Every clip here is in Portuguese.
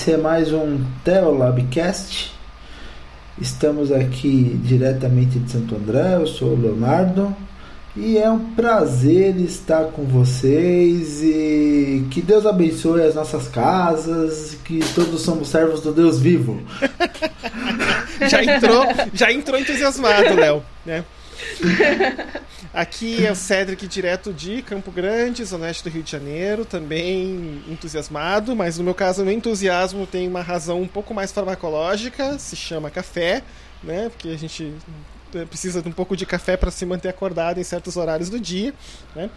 esse é mais um Teolabcast. Estamos aqui diretamente de Santo André, eu sou o Leonardo e é um prazer estar com vocês e que Deus abençoe as nossas casas, que todos somos servos do Deus vivo. já entrou, já entrou entusiasmado, Léo, né? Aqui é o Cedric, direto de Campo Grande, zona oeste do Rio de Janeiro, também entusiasmado, mas no meu caso, o meu entusiasmo tem uma razão um pouco mais farmacológica, se chama café, né? Porque a gente precisa de um pouco de café para se manter acordado em certos horários do dia, né?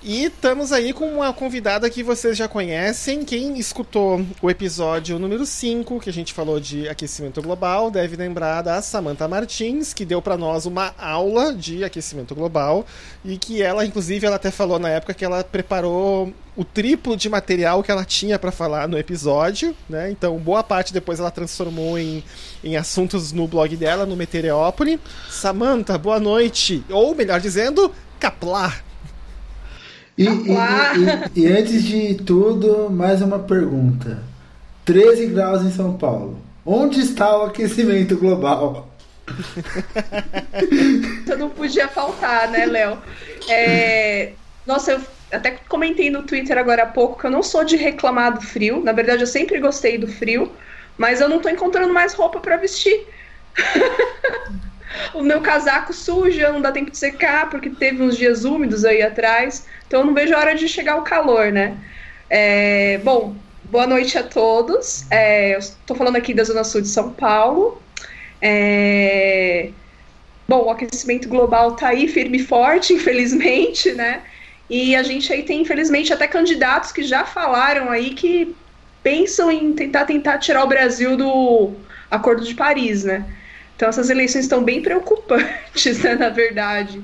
E estamos aí com uma convidada que vocês já conhecem. Quem escutou o episódio número 5, que a gente falou de aquecimento global, deve lembrar da Samantha Martins, que deu para nós uma aula de aquecimento global e que ela, inclusive, ela até falou na época que ela preparou o triplo de material que ela tinha para falar no episódio, né? Então, boa parte depois ela transformou em, em assuntos no blog dela, no Meteorópole. Samantha, boa noite. Ou, melhor dizendo, Caplar. E, e, e, e, antes de tudo, mais uma pergunta. 13 graus em São Paulo. Onde está o aquecimento global? Isso não podia faltar, né, Léo? É... Nossa, eu até comentei no Twitter agora há pouco que eu não sou de reclamar do frio. Na verdade, eu sempre gostei do frio, mas eu não estou encontrando mais roupa para vestir. o meu casaco suja, não dá tempo de secar, porque teve uns dias úmidos aí atrás. Então eu não vejo a hora de chegar o calor, né? É, bom, boa noite a todos. É, eu estou falando aqui da Zona Sul de São Paulo. É, bom, o aquecimento global está aí firme e forte, infelizmente, né? E a gente aí tem, infelizmente, até candidatos que já falaram aí que pensam em tentar tentar tirar o Brasil do Acordo de Paris, né? Então essas eleições estão bem preocupantes, né, na verdade.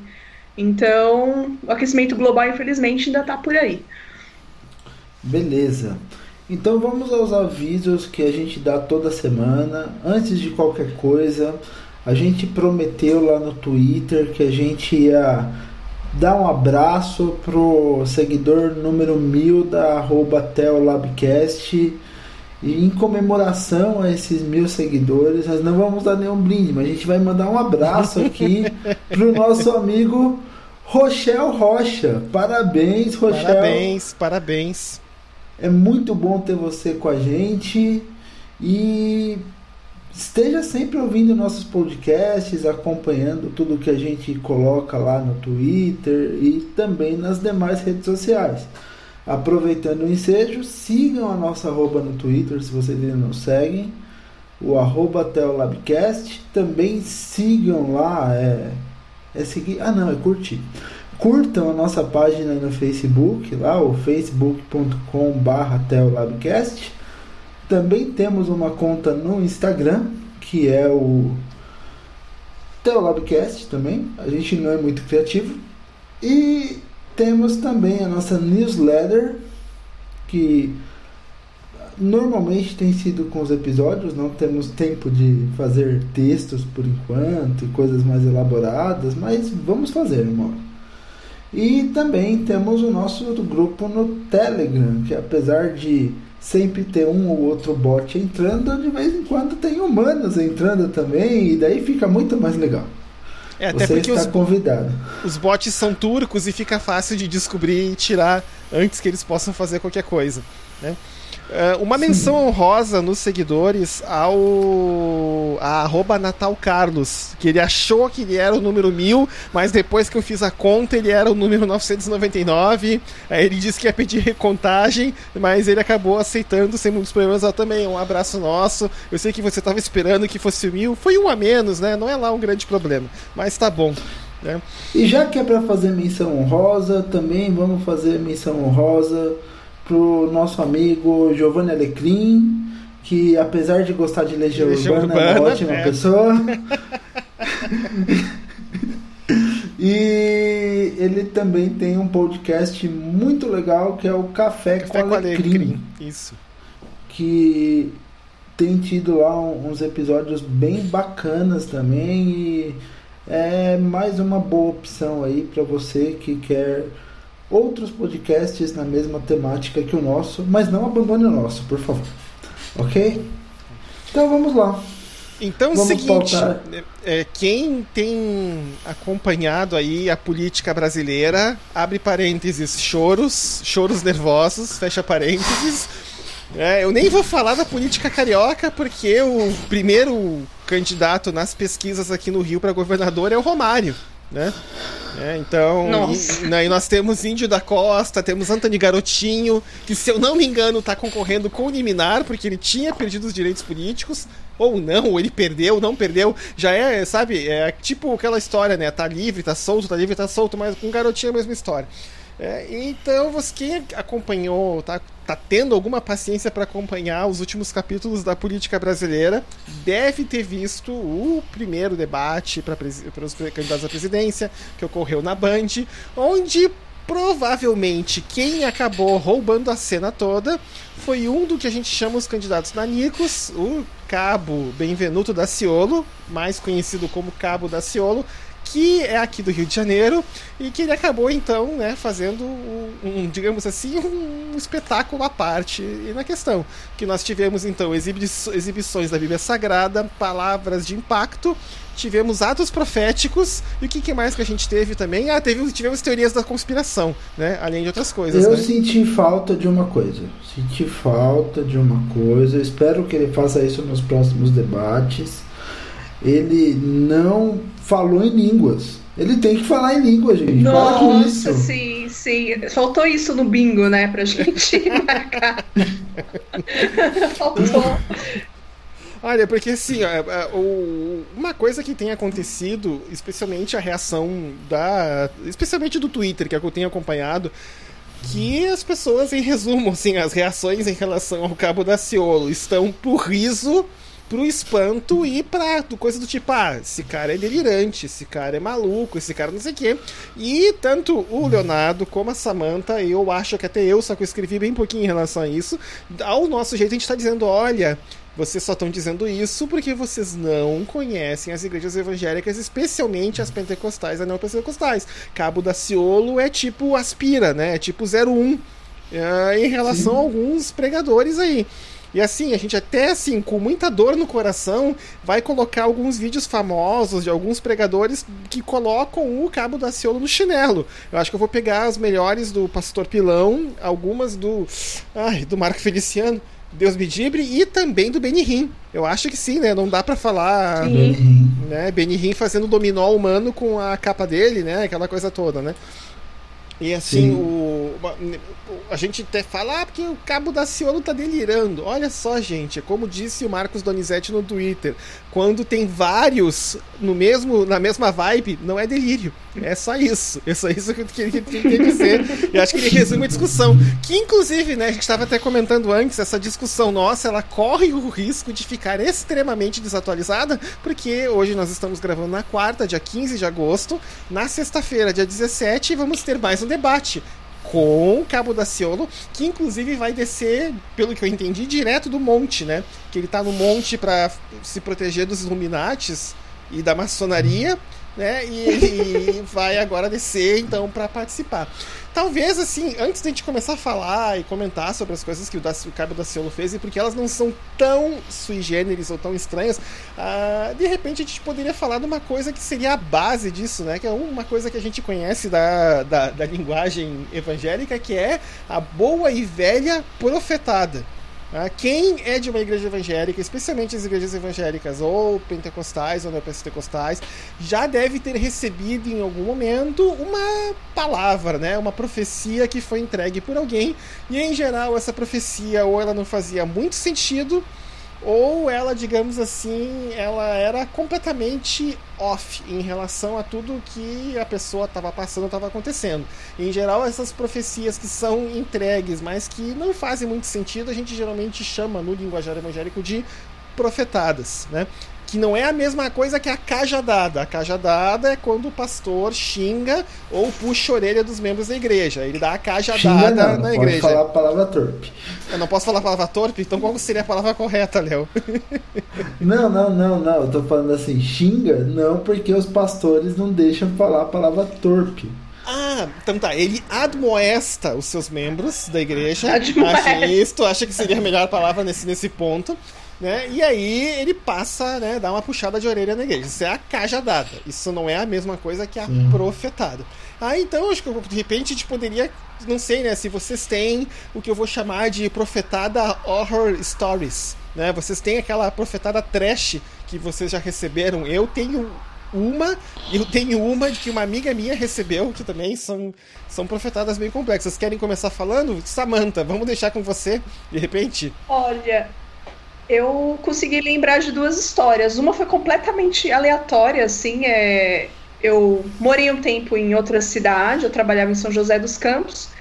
Então, o aquecimento global, infelizmente, ainda está por aí. Beleza. Então vamos aos avisos que a gente dá toda semana. Antes de qualquer coisa, a gente prometeu lá no Twitter que a gente ia dar um abraço pro seguidor número mil da arroba Teolabcast e em comemoração a esses mil seguidores, nós não vamos dar nenhum brinde, mas a gente vai mandar um abraço aqui pro nosso amigo Rochel Rocha. Parabéns, Rochel. Parabéns, parabéns. É muito bom ter você com a gente e esteja sempre ouvindo nossos podcasts, acompanhando tudo que a gente coloca lá no Twitter e também nas demais redes sociais. Aproveitando o ensejo, sigam a nossa arroba no Twitter se vocês ainda não seguem, o arroba. Também sigam lá, é, é seguir, ah não, é curtir. Curtam a nossa página no Facebook, lá o facebook.com.br Teolabcast. Também temos uma conta no Instagram, que é o Teolabcast também. A gente não é muito criativo. E temos também a nossa newsletter, que normalmente tem sido com os episódios, não temos tempo de fazer textos por enquanto e coisas mais elaboradas, mas vamos fazer uma E também temos o nosso grupo no Telegram, que apesar de sempre ter um ou outro bot entrando, de vez em quando tem humanos entrando também, e daí fica muito mais legal. É, até Você porque está os, convidado. Os bots são turcos e fica fácil de descobrir e tirar antes que eles possam fazer qualquer coisa. Né? Uh, uma menção Sim. honrosa nos seguidores ao a arroba Natal Carlos, que ele achou que ele era o número 1000, mas depois que eu fiz a conta ele era o número 999. Aí ele disse que ia pedir recontagem, mas ele acabou aceitando sem muitos problemas. Eu também, um abraço nosso. Eu sei que você estava esperando que fosse o 1000, foi um a menos, né? Não é lá um grande problema, mas tá bom. Né? E já que é para fazer menção honrosa, também vamos fazer menção honrosa pro nosso amigo Giovanni Alecrim, que apesar de gostar de Legião, Legião Urbana, Urbana, é uma ótima é. pessoa. e ele também tem um podcast muito legal que é o Café, Café com, Alecrim, Alecrim. Isso. Que tem tido lá uns episódios bem bacanas também e é mais uma boa opção aí para você que quer outros podcasts na mesma temática que o nosso, mas não abandone o nosso, por favor. Ok? Então vamos lá. Então, é o seguinte, é, quem tem acompanhado aí a política brasileira, abre parênteses, choros, choros nervosos, fecha parênteses. É, eu nem vou falar da política carioca, porque o primeiro candidato nas pesquisas aqui no Rio para governador é o Romário, né? É, então, e, né, e nós temos Índio da Costa, temos Antônio Garotinho, que se eu não me engano está concorrendo com o liminar, porque ele tinha perdido os direitos políticos, ou não, ou ele perdeu, não perdeu. Já é, sabe, é tipo aquela história, né? Tá livre, tá solto, tá livre, tá solto, mas com Garotinho é a mesma história. É, então, você, quem acompanhou, tá, tá tendo alguma paciência para acompanhar os últimos capítulos da política brasileira, deve ter visto o primeiro debate para os candidatos à presidência, que ocorreu na Band, onde provavelmente quem acabou roubando a cena toda foi um do que a gente chama os candidatos nanicos, o Cabo Benvenuto da Ciolo, mais conhecido como Cabo da Ciolo, que é aqui do Rio de Janeiro e que ele acabou então né, fazendo um, um, digamos assim um espetáculo à parte na questão que nós tivemos então exibições da Bíblia Sagrada palavras de impacto tivemos atos proféticos e o que, que, mais que a gente teve também ah teve, tivemos teorias da conspiração né além de outras coisas eu né? senti falta de uma coisa senti falta de uma coisa espero que ele faça isso nos próximos debates ele não falou em línguas. Ele tem que falar em língua, gente. Nossa, sim, sim. Faltou isso no bingo, né, pra gente marcar. Faltou. Olha, porque assim, é, é, uma coisa que tem acontecido, especialmente a reação da. Especialmente do Twitter, que é que eu tenho acompanhado, que as pessoas, em resumo, assim, as reações em relação ao Cabo da Ciolo estão por riso pro espanto e pra coisa do tipo, ah, esse cara é delirante, esse cara é maluco, esse cara não sei o quê. E tanto o Leonardo como a Samantha, eu acho que até eu, só que eu escrevi bem pouquinho em relação a isso, ao nosso jeito a gente tá dizendo, olha, vocês só estão dizendo isso porque vocês não conhecem as igrejas evangélicas, especialmente as pentecostais e não pentecostais. Cabo da Ciolo é tipo aspira, né? É tipo 01. Uh, em relação Sim. a alguns pregadores aí. E assim, a gente até assim, com muita dor no coração, vai colocar alguns vídeos famosos de alguns pregadores que colocam o cabo da Ciolo no chinelo. Eu acho que eu vou pegar as melhores do Pastor Pilão, algumas do. Ai, do Marco Feliciano. Deus me dibre e também do Benihim. Eu acho que sim, né? Não dá para falar, sim. né? Benihim fazendo dominó humano com a capa dele, né? Aquela coisa toda, né? E assim, o, a gente até fala, ah, porque o cabo da Ciolo tá delirando. Olha só, gente, é como disse o Marcos Donizete no Twitter, quando tem vários no mesmo, na mesma vibe, não é delírio. É só isso. É só isso que eu queria dizer. Eu acho que ele resume a discussão. Que, inclusive, né, a gente estava até comentando antes, essa discussão nossa, ela corre o risco de ficar extremamente desatualizada, porque hoje nós estamos gravando na quarta, dia 15 de agosto. Na sexta-feira, dia 17, vamos ter mais um debate com o Cabo da Ciolo, que inclusive vai descer, pelo que eu entendi, direto do monte, né? Que ele tá no monte para se proteger dos Illuminates e da maçonaria, né? E ele vai agora descer então para participar. Talvez, assim, antes de a gente começar a falar e comentar sobre as coisas que o, o Cabo da Ciolo fez, e porque elas não são tão sui generis ou tão estranhas, uh, de repente a gente poderia falar de uma coisa que seria a base disso, né? Que é uma coisa que a gente conhece da, da, da linguagem evangélica, que é a boa e velha profetada. Ah, quem é de uma igreja evangélica, especialmente as igrejas evangélicas ou pentecostais ou neopentecostais, já deve ter recebido em algum momento uma palavra, né? uma profecia que foi entregue por alguém, e em geral essa profecia ou ela não fazia muito sentido ou ela, digamos assim, ela era completamente off em relação a tudo que a pessoa estava passando, estava acontecendo. Em geral, essas profecias que são entregues, mas que não fazem muito sentido, a gente geralmente chama no linguajar evangélico de profetadas, né? Que não é a mesma coisa que a cajadada. A cajadada é quando o pastor xinga ou puxa a orelha dos membros da igreja. Ele dá a cajadada xinga não, na não igreja. Pode falar a palavra torpe. Eu não posso falar a palavra torpe? Então qual seria a palavra correta, Léo? não, não, não, não. Eu tô falando assim, xinga não porque os pastores não deixam falar a palavra torpe. Ah, então tá. Ele admoesta os seus membros da igreja. Admoesta. Acha isso, acha que seria a melhor palavra nesse, nesse ponto. Né? E aí ele passa, né, dá uma puxada de orelha na igreja. Isso é a cajadada. Isso não é a mesma coisa que a Sim. profetada. Ah, então acho que de repente a gente poderia, não sei, né, se vocês têm o que eu vou chamar de profetada horror stories, né? Vocês têm aquela profetada trash que vocês já receberam. Eu tenho uma e eu tenho uma de que uma amiga minha recebeu, que também são, são profetadas bem complexas. Querem começar falando? Samantha, vamos deixar com você, de repente? Olha, eu consegui lembrar de duas histórias. Uma foi completamente aleatória, assim. É... Eu morei um tempo em outra cidade, eu trabalhava em São José dos Campos,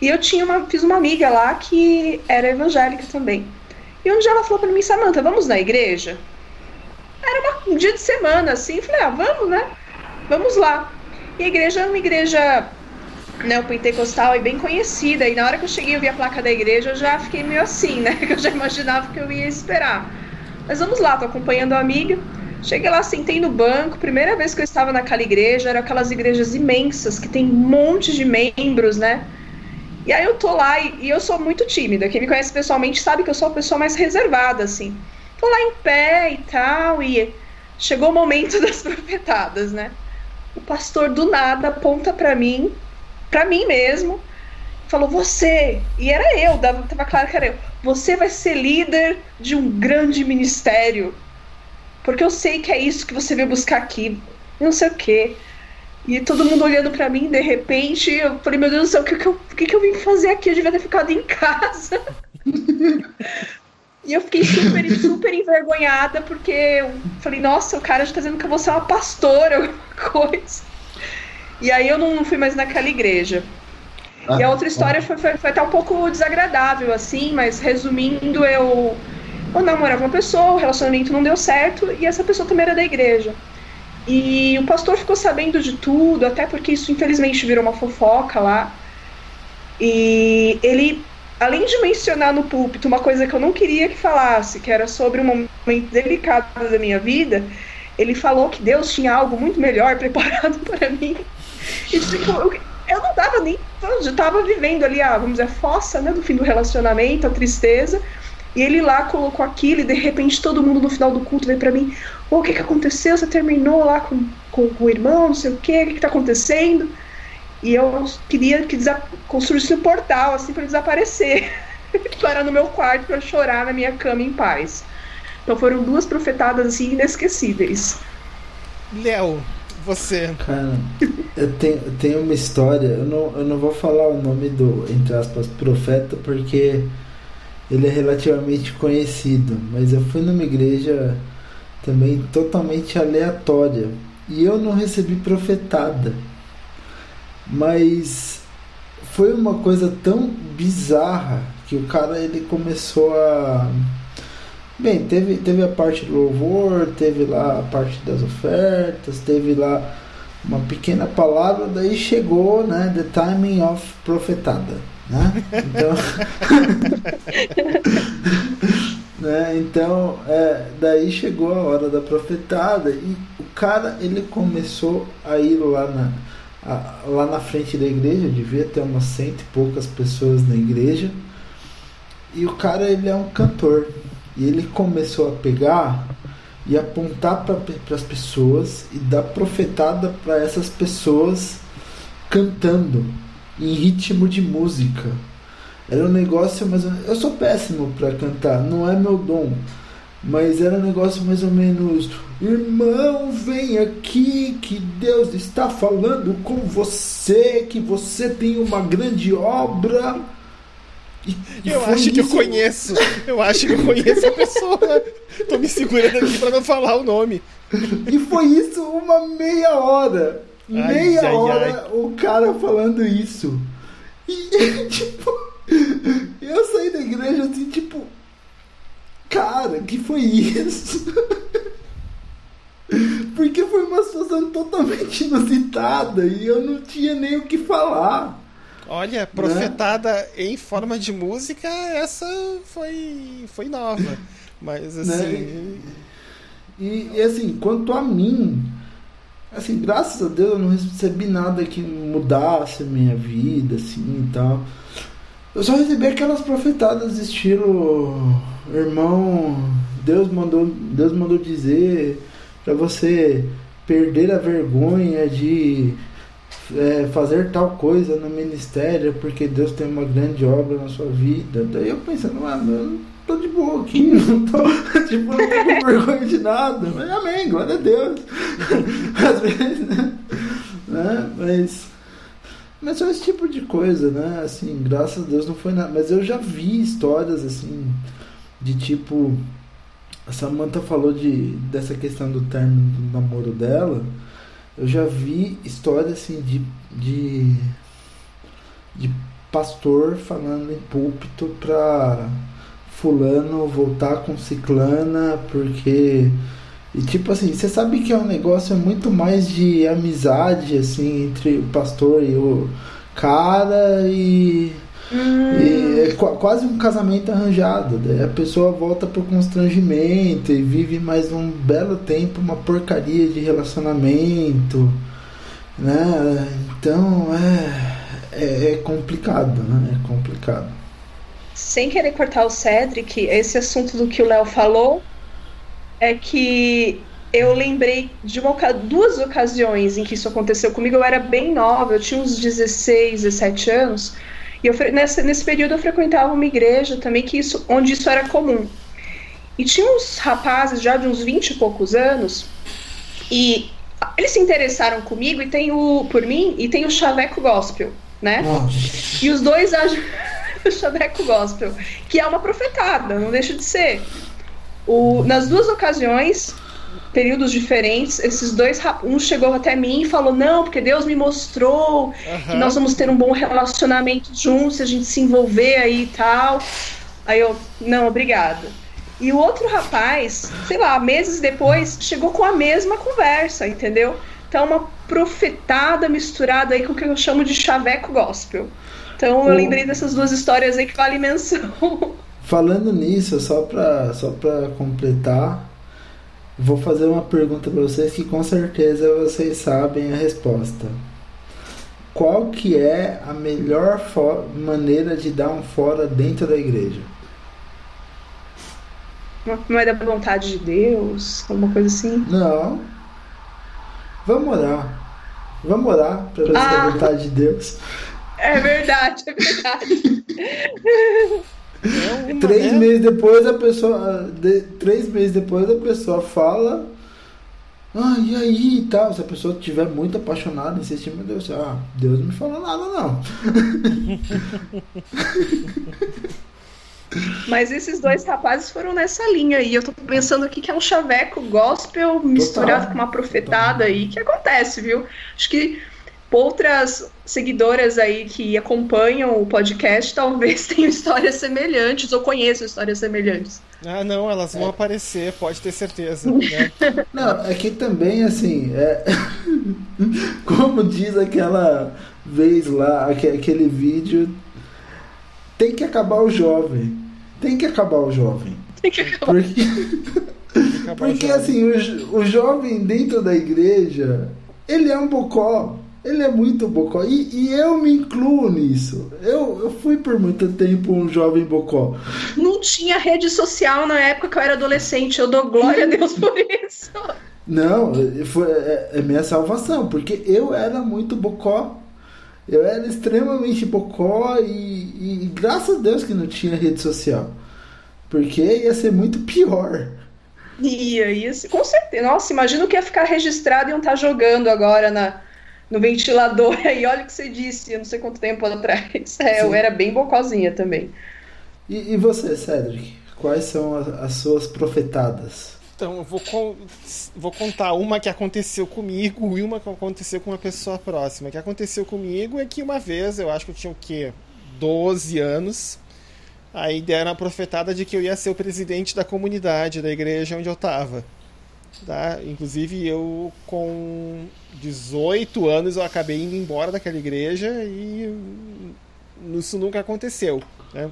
e eu tinha uma, fiz uma amiga lá que era evangélica também. E um dia ela falou para mim, Samantha, vamos na igreja? Era uma- um dia de semana, assim, falei, ah, vamos, né? Vamos lá. E a igreja é uma igreja neopentecostal e bem conhecida. E na hora que eu cheguei e vi a placa da igreja, eu já fiquei meio assim, né? Que eu já imaginava que eu ia esperar. Mas vamos lá, tô acompanhando a amiga. Cheguei lá, sentei no banco. Primeira vez que eu estava naquela igreja, eram aquelas igrejas imensas que tem um monte de membros, né? E aí eu tô lá e, e eu sou muito tímida. Quem me conhece pessoalmente sabe que eu sou a pessoa mais reservada, assim. Tô lá em pé e tal, e chegou o momento das profetadas, né? O pastor do nada aponta pra mim, pra mim mesmo, falou: Você, e era eu, dava- tava claro que era eu, você vai ser líder de um grande ministério, porque eu sei que é isso que você veio buscar aqui, não sei o quê. E todo mundo olhando pra mim, de repente, eu falei: Meu Deus do céu, o que, que, eu, que, que eu vim fazer aqui? Eu devia ter ficado em casa. E eu fiquei super, super envergonhada, porque eu falei, nossa, o cara já tá dizendo que eu vou ser uma pastora, alguma coisa. E aí eu não fui mais naquela igreja. E a outra história foi, foi, foi até um pouco desagradável, assim, mas resumindo, eu, eu namorava uma pessoa, o relacionamento não deu certo, e essa pessoa também era da igreja. E o pastor ficou sabendo de tudo, até porque isso infelizmente virou uma fofoca lá. E ele, além de mencionar no púlpito uma coisa que eu não queria que falasse, que era sobre um momento delicado da minha vida, ele falou que Deus tinha algo muito melhor preparado para mim. E tipo, eu, não tava nem. Eu tava vivendo ali a, vamos dizer, a fossa né, do fim do relacionamento, a tristeza. E ele lá colocou aquilo, e de repente todo mundo no final do culto veio pra mim: "Ô, o que que aconteceu? Você terminou lá com, com, com o irmão, não sei o quê, o que que tá acontecendo? E eu queria que construísse um portal, assim, ele desaparecer. Parar no meu quarto pra chorar na minha cama em paz. Então foram duas profetadas, assim, inesquecíveis. Léo, você. Cara, eu tenho, eu tenho uma história, eu não, eu não vou falar o nome do, entre aspas, profeta, porque ele é relativamente conhecido, mas eu fui numa igreja também totalmente aleatória e eu não recebi profetada, mas foi uma coisa tão bizarra que o cara ele começou a Bem, teve, teve a parte do louvor, teve lá a parte das ofertas, teve lá uma pequena palavra, daí chegou, né, the timing of profetada, né? Então, né, então é, daí chegou a hora da profetada e o cara ele começou a ir lá na a- lá na frente da igreja, devia ter umas cento e poucas pessoas na igreja. E o cara ele é um cantor. E ele começou a pegar e apontar para as pessoas e dar profetada para essas pessoas cantando em ritmo de música. Era um negócio menos. Eu sou péssimo para cantar, não é meu dom. Mas era um negócio mais ou menos. Irmão, vem aqui que Deus está falando com você, que você tem uma grande obra. E- Eu acho que eu isso- conheço. Eu acho que eu conheço a pessoa. Tô me segurando aqui pra não falar o nome. E foi isso uma meia hora. Ai, meia ai, hora o cara falando isso. E tipo, eu saí da igreja assim, tipo, cara, que foi isso? Porque foi uma situação totalmente inusitada e eu não tinha nem o que falar. Olha, profetada em forma de música, essa foi, foi nova. Mas assim. E, e, assim, quanto a mim, assim, graças a Deus eu não recebi nada que mudasse a minha vida, assim e tal. Eu só recebi aquelas profetadas estilo irmão, Deus mandou, Deus mandou dizer para você perder a vergonha de é, fazer tal coisa no ministério porque Deus tem uma grande obra na sua vida. Daí eu pensando, mano, eu tô de boa aqui, não tô, tipo, não tô com vergonha de nada. Mas amém, glória a Deus. Às vezes, né? né? Mas. Mas só esse tipo de coisa, né? Assim, graças a Deus não foi nada. Mas eu já vi histórias assim, de tipo. A Samantha falou de, dessa questão do término do namoro dela eu já vi histórias assim de, de, de pastor falando em púlpito pra fulano voltar com ciclana porque e tipo assim você sabe que é um negócio muito mais de amizade assim entre o pastor e o cara e Hum. E é quase um casamento arranjado. Daí a pessoa volta pro constrangimento e vive mais um belo tempo uma porcaria de relacionamento. Né? Então é, é, é complicado, né? É complicado. Sem querer cortar o Cedric, esse assunto do que o Léo falou é que eu lembrei de uma, duas ocasiões em que isso aconteceu comigo. Eu era bem nova, eu tinha uns 16, 17 anos. E eu, nesse, nesse período eu frequentava uma igreja também que isso, onde isso era comum. E tinha uns rapazes já de uns 20 e poucos anos, e eles se interessaram comigo e tem o por mim e tem o Chaveco Gospel, né? Nossa. E os dois o Chaveco Gospel, que é uma profetada, não deixa de ser. O, nas duas ocasiões, períodos diferentes, esses dois, um chegou até mim e falou: Não, porque Deus me mostrou uhum. que nós vamos ter um bom relacionamento juntos, se a gente se envolver aí e tal. Aí eu, não, obrigada. E o outro rapaz, sei lá, meses depois, chegou com a mesma conversa, entendeu? Então, uma profetada misturada aí com o que eu chamo de chaveco gospel. Então, eu lembrei dessas duas histórias aí que vale menção. Falando nisso, só para só pra completar, Vou fazer uma pergunta para vocês que com certeza vocês sabem a resposta. Qual que é a melhor maneira de dar um fora dentro da igreja? Não é da vontade de Deus? Alguma coisa assim? Não. Vamos orar. Vamos orar para ver ah. se é a vontade de Deus. É verdade, é verdade. É três né? meses depois a pessoa. De, três meses depois a pessoa fala. Ah, e aí e tal. Se a pessoa estiver muito apaixonada, insistir, meu Deus, ah, Deus não me falou nada, não. Mas esses dois rapazes foram nessa linha aí. Eu tô pensando aqui que é um chaveco gospel misturado Total. com uma profetada Total. aí. que acontece, viu? Acho que outras seguidoras aí que acompanham o podcast talvez tenham histórias semelhantes ou conheçam histórias semelhantes. Ah, não, elas vão é. aparecer, pode ter certeza. Né? não, é que também, assim, é... como diz aquela vez lá, aquele vídeo, tem que acabar o jovem. Tem que acabar o jovem. Tem que acabar. Porque, Porque assim, o, o jovem dentro da igreja, ele é um bocó. Ele é muito bocó. E, e, eu me incluo nisso. Eu, eu fui por muito tempo um jovem bocó. Não tinha rede social na época que eu era adolescente. Eu dou glória a Deus por isso. Não, foi, é, é minha salvação, porque eu era muito bocó. Eu era extremamente bocó e, e, graças a Deus que não tinha rede social. Porque ia ser muito pior. Ia, ia, com certeza. Nossa, imagina o que ia ficar registrado e iam estar jogando agora na, no ventilador. E olha o que você disse, eu não sei quanto tempo atrás. É, eu era bem bocozinha também. E, e você, Cedric? Quais são as, as suas profetadas? Então, eu vou, con vou contar uma que aconteceu comigo e uma que aconteceu com uma pessoa próxima. O que aconteceu comigo é que uma vez, eu acho que eu tinha o quê? 12 anos. Aí deram a profetada de que eu ia ser o presidente da comunidade, da igreja onde eu estava. Tá? Inclusive, eu com 18 anos eu acabei indo embora daquela igreja e isso nunca aconteceu. Né?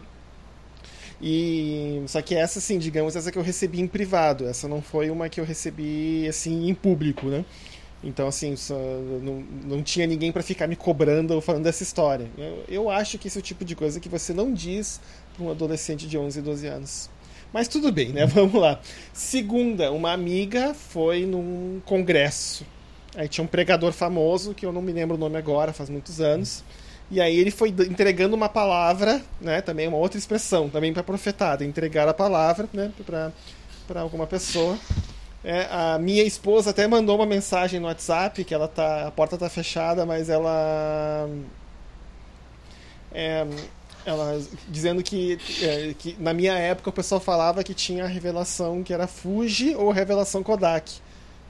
E só que essa, assim, digamos, essa que eu recebi em privado. Essa não foi uma que eu recebi assim em público, né? Então, assim, não, não tinha ninguém para ficar me cobrando ou falando dessa história. Eu, eu acho que esse é o tipo de coisa que você não diz para um adolescente de 11, 12 anos. Mas tudo bem, né? Vamos lá. Segunda, uma amiga foi num congresso. Aí tinha um pregador famoso, que eu não me lembro o nome agora, faz muitos anos. E aí ele foi entregando uma palavra, né? Também uma outra expressão, também para profetada, entregar a palavra, né? Para alguma pessoa. É, a minha esposa até mandou uma mensagem no WhatsApp que ela tá, a porta tá fechada, mas ela é, ela dizendo que, é, que na minha época o pessoal falava que tinha a revelação que era Fuji ou revelação Kodak,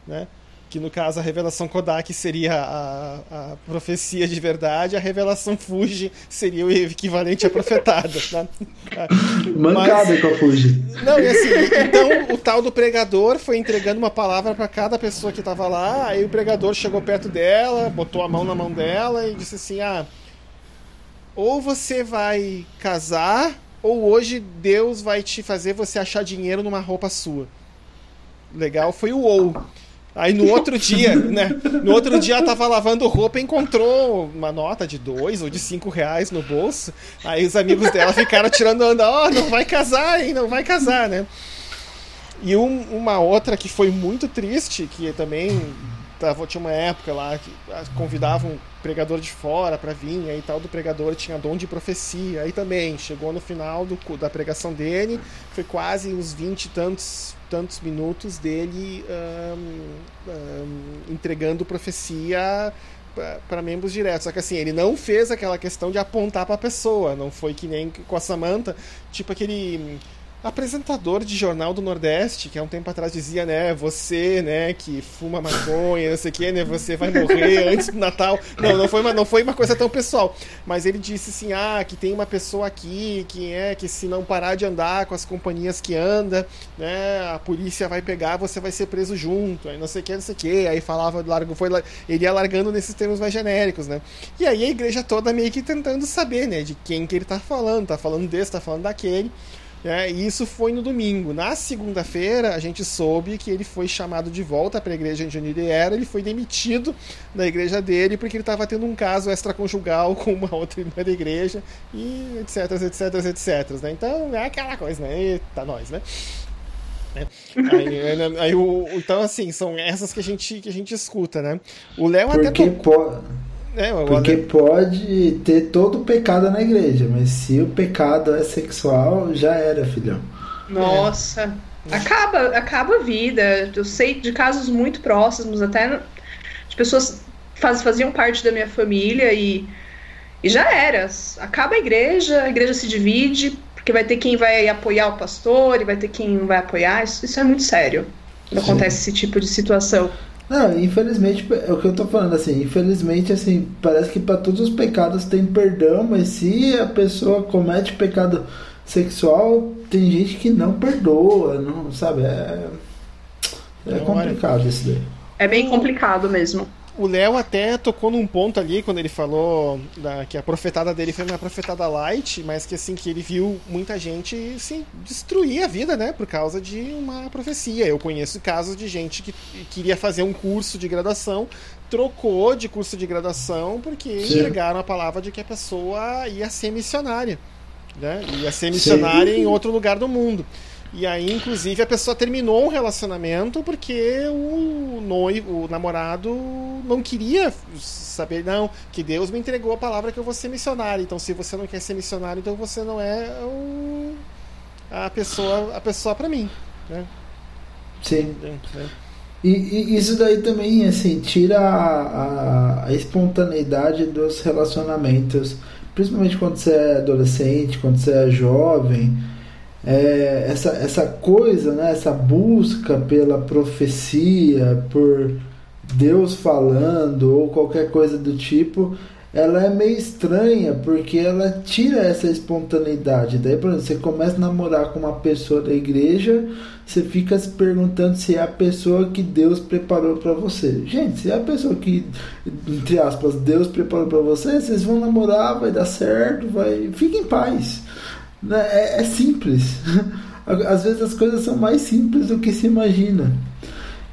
né? que no caso a revelação Kodak seria a, a profecia de verdade, a revelação Fuji seria o equivalente à profetada. Tá? Mancada Mas, com a Fuji. Não, e assim, então o tal do pregador foi entregando uma palavra para cada pessoa que estava lá, aí o pregador chegou perto dela, botou a mão na mão dela e disse assim: "Ah, ou você vai casar, ou hoje Deus vai te fazer você achar dinheiro numa roupa sua". Legal foi o ou. Aí no outro dia, né? No outro dia ela tava lavando roupa e encontrou uma nota de dois ou de cinco reais no bolso. Aí os amigos dela ficaram tirando onda, ó, oh, não vai casar, hein? Não vai casar, né? E um, uma outra que foi muito triste, que também tava, tinha uma época lá que convidavam pregador de fora para vir, aí tal do pregador tinha dom de profecia. Aí também chegou no final do, da pregação dele, foi quase uns 20 e tantos tantos minutos dele um, um, entregando profecia para membros diretos. Só que assim, ele não fez aquela questão de apontar para a pessoa, não foi que nem com a Samantha, tipo aquele apresentador de jornal do Nordeste, que há um tempo atrás dizia, né, você, né, que fuma maconha, não sei o que, né, você vai morrer antes do Natal. Não, não foi uma, não foi uma coisa tão pessoal. Mas ele disse assim, ah, que tem uma pessoa aqui que é que se não parar de andar com as companhias que anda, né, a polícia vai pegar, você vai ser preso junto, aí não sei o que, não sei o que. Aí falava, largo, foi, ele ia largando nesses termos mais genéricos, né. E aí a igreja toda meio que tentando saber, né, de quem que ele tá falando, tá falando desse, tá falando daquele. É, e isso foi no domingo. Na segunda-feira, a gente soube que ele foi chamado de volta para a igreja onde ele era. Ele foi demitido da igreja dele porque ele estava tendo um caso extraconjugal com uma outra irmã da igreja e etc, etc, etc. Né? Então é aquela coisa, né? Eita, nós, né? É. Aí, aí, o, então, assim, são essas que a gente, que a gente escuta, né? O Léo até. Tocou... É, Porque pode ter todo o pecado na igreja, mas se o pecado é sexual, já era, filhão. Nossa, é. acaba, acaba a vida. Eu sei de casos muito próximos, até de pessoas que faz, faziam parte da minha família e, e já era. Acaba a igreja, a igreja se divide, porque vai ter quem vai apoiar o pastor e vai ter quem não vai apoiar. Isso, isso é muito sério quando acontece esse tipo de situação. Não, infelizmente, é o que eu tô falando, assim, infelizmente, assim, parece que para todos os pecados tem perdão, mas se a pessoa comete pecado sexual, tem gente que não perdoa, não, sabe? É, é complicado isso daí. É bem complicado mesmo. O Léo até tocou num ponto ali quando ele falou da, que a profetada dele foi uma profetada light, mas que assim que ele viu muita gente assim, destruir a vida, né, por causa de uma profecia. Eu conheço casos de gente que queria fazer um curso de graduação, trocou de curso de graduação porque Sim. entregaram a palavra de que a pessoa ia ser missionária, né? Ia ser missionária Sim. em outro lugar do mundo. E aí, inclusive, a pessoa terminou um relacionamento porque o noivo, o namorado, não queria saber, não, que Deus me entregou a palavra que eu vou ser missionário. Então, se você não quer ser missionário, então você não é o, a pessoa, a pessoa para mim, né? Sim. É. E, e, isso daí também, assim, tira a, a, a espontaneidade dos relacionamentos, principalmente quando você é adolescente, quando você é jovem é, essa, essa coisa, né, essa busca pela profecia, por Deus falando ou qualquer coisa do tipo, ela é meio estranha porque ela tira essa espontaneidade. Daí, por exemplo, você começa a namorar com uma pessoa da igreja, você fica se perguntando se é a pessoa que Deus preparou para você. Gente, se é a pessoa que, entre aspas, Deus preparou para você, vocês vão namorar, vai dar certo, vai, fique em paz. Né? É, é simples. Às vezes as coisas são mais simples do que se imagina.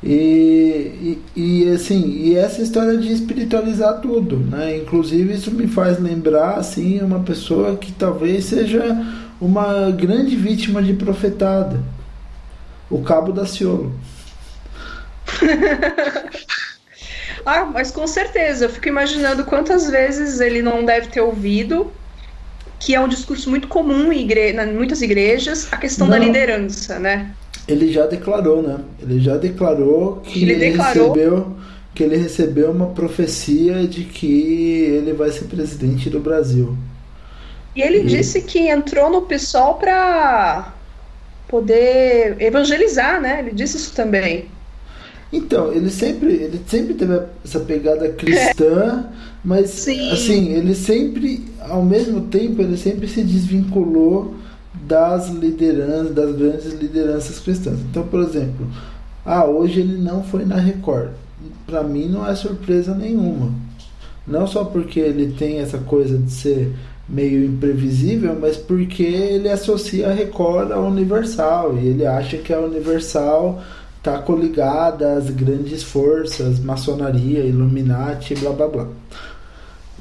E, e, e, assim, e essa história de espiritualizar tudo, né? Inclusive isso me faz lembrar assim uma pessoa que talvez seja uma grande vítima de profetada, o Cabo da Ciolo. ah, mas com certeza, eu fico imaginando quantas vezes ele não deve ter ouvido que é um discurso muito comum em, igre muitas igrejas, a questão não. da liderança, né? Ele já declarou, né? Ele já declarou que ele, ele declarou... recebeu que ele recebeu uma profecia de que ele vai ser presidente do Brasil. E ele e... disse que entrou no PSOL para poder evangelizar, né? Ele disse isso também. Então, ele sempre, ele sempre teve essa pegada cristã. mas Sim. assim, ele sempre, ao mesmo tempo, ele sempre se desvinculou das lideranças, das grandes lideranças cristãs. Então, por exemplo, ah, hoje ele não foi na Record. Para mim não é surpresa nenhuma. Não só porque ele tem essa coisa de ser meio imprevisível, mas porque ele associa a Record à Universal e ele acha que a Universal está coligada às grandes forças, maçonaria, Illuminati, blá blá blá.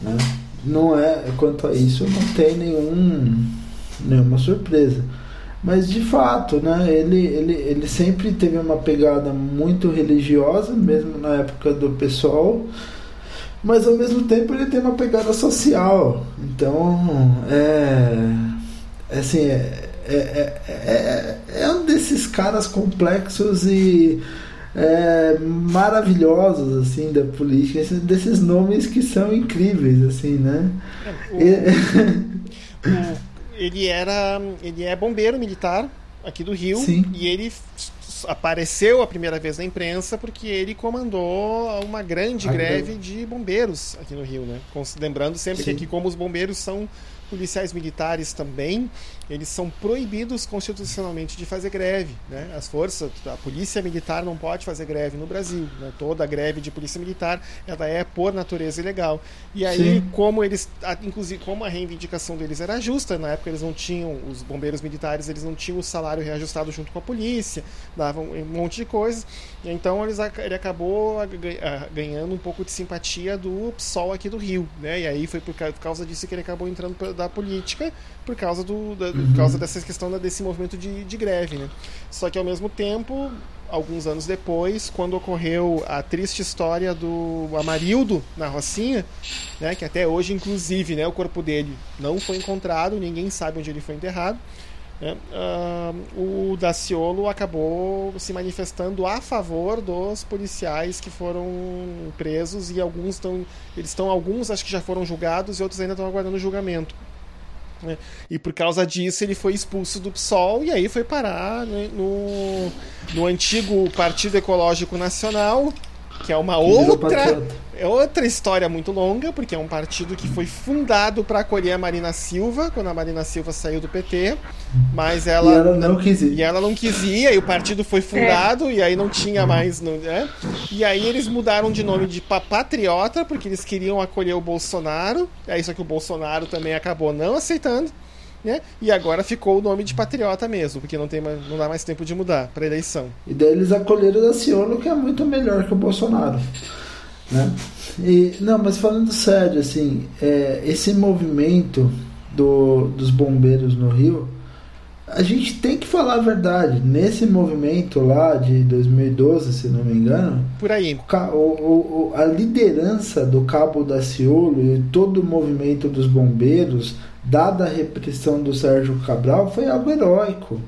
Né? Não é, quanto a isso, não tem nenhum nenhuma surpresa. Mas de fato, né, ele, ele, ele sempre teve uma pegada muito religiosa, mesmo na época do pessoal, mas ao mesmo tempo ele tem uma pegada social. Então, é, é assim, é, é, é, é, é um desses caras complexos e é, maravilhosos assim da política, desses nomes que são incríveis, assim, né? É, o, o ele era. Ele é bombeiro militar aqui do Rio. Sim. E ele apareceu a primeira vez na imprensa porque ele comandou uma grande ah, greve de bombeiros aqui no Rio, né? Lembrando sempre Sim. que aqui, como os bombeiros são policiais militares também, eles são proibidos constitucionalmente de fazer greve. Né? As forças, a polícia militar não pode fazer greve no Brasil. Né? Toda greve de polícia militar ela é por natureza ilegal. E aí, Sim. como eles, inclusive, como a reivindicação deles era justa, na época eles não tinham, os bombeiros militares, eles não tinham o salário reajustado junto com a polícia, davam um monte de coisas. Então eles, ele acabou ganhando um pouco de simpatia do PSOL aqui do Rio. Né? E aí foi por causa disso que ele acabou entrando da política por causa, do, da, uhum. por causa dessa questão desse movimento de, de greve. Né? Só que ao mesmo tempo, alguns anos depois, quando ocorreu a triste história do Amarildo na Rocinha, né, que até hoje, inclusive, né, o corpo dele não foi encontrado, ninguém sabe onde ele foi enterrado. Né, uh, o Daciolo acabou se manifestando a favor dos policiais que foram presos e alguns estão, eles estão, alguns acho que já foram julgados e outros ainda estão aguardando julgamento. Né? E por causa disso ele foi expulso do PSOL e aí foi parar né, no, no antigo Partido Ecológico Nacional, que é uma outra é outra história muito longa, porque é um partido que foi fundado para acolher a Marina Silva, quando a Marina Silva saiu do PT, mas ela, e ela não quis ir. E ela não quis ir, e o partido foi fundado, é. e aí não tinha mais. Não, né? E aí eles mudaram de nome de Patriota, porque eles queriam acolher o Bolsonaro, é isso que o Bolsonaro também acabou não aceitando. Né? E agora ficou o nome de patriota mesmo, porque não, tem não dá mais tempo de mudar para eleição. E daí eles acolheram o Daciolo, que é muito melhor que o Bolsonaro. Né? E, não, mas falando sério, assim, é, esse movimento do, dos bombeiros no Rio, a gente tem que falar a verdade. Nesse movimento lá de 2012, se não me engano, por aí, o, o, a liderança do Cabo da Ciolo e todo o movimento dos bombeiros dada a repressão do Sérgio Cabral, foi algo heróico.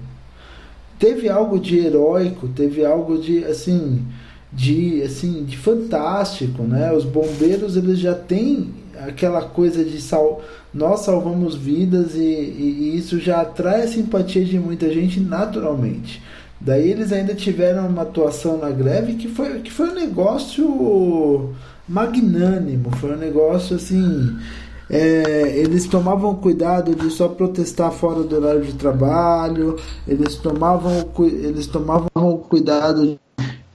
Teve algo de heróico, teve algo de assim, de assim, de fantástico, né? Os bombeiros eles já têm aquela coisa de sal, nós salvamos vidas e, e, e isso já atrai a simpatia de muita gente naturalmente. Daí eles ainda tiveram uma atuação na greve que foi, que foi um negócio magnânimo, foi um negócio assim é, eles tomavam cuidado de só protestar fora do horário de trabalho, eles tomavam, eles tomavam cuidado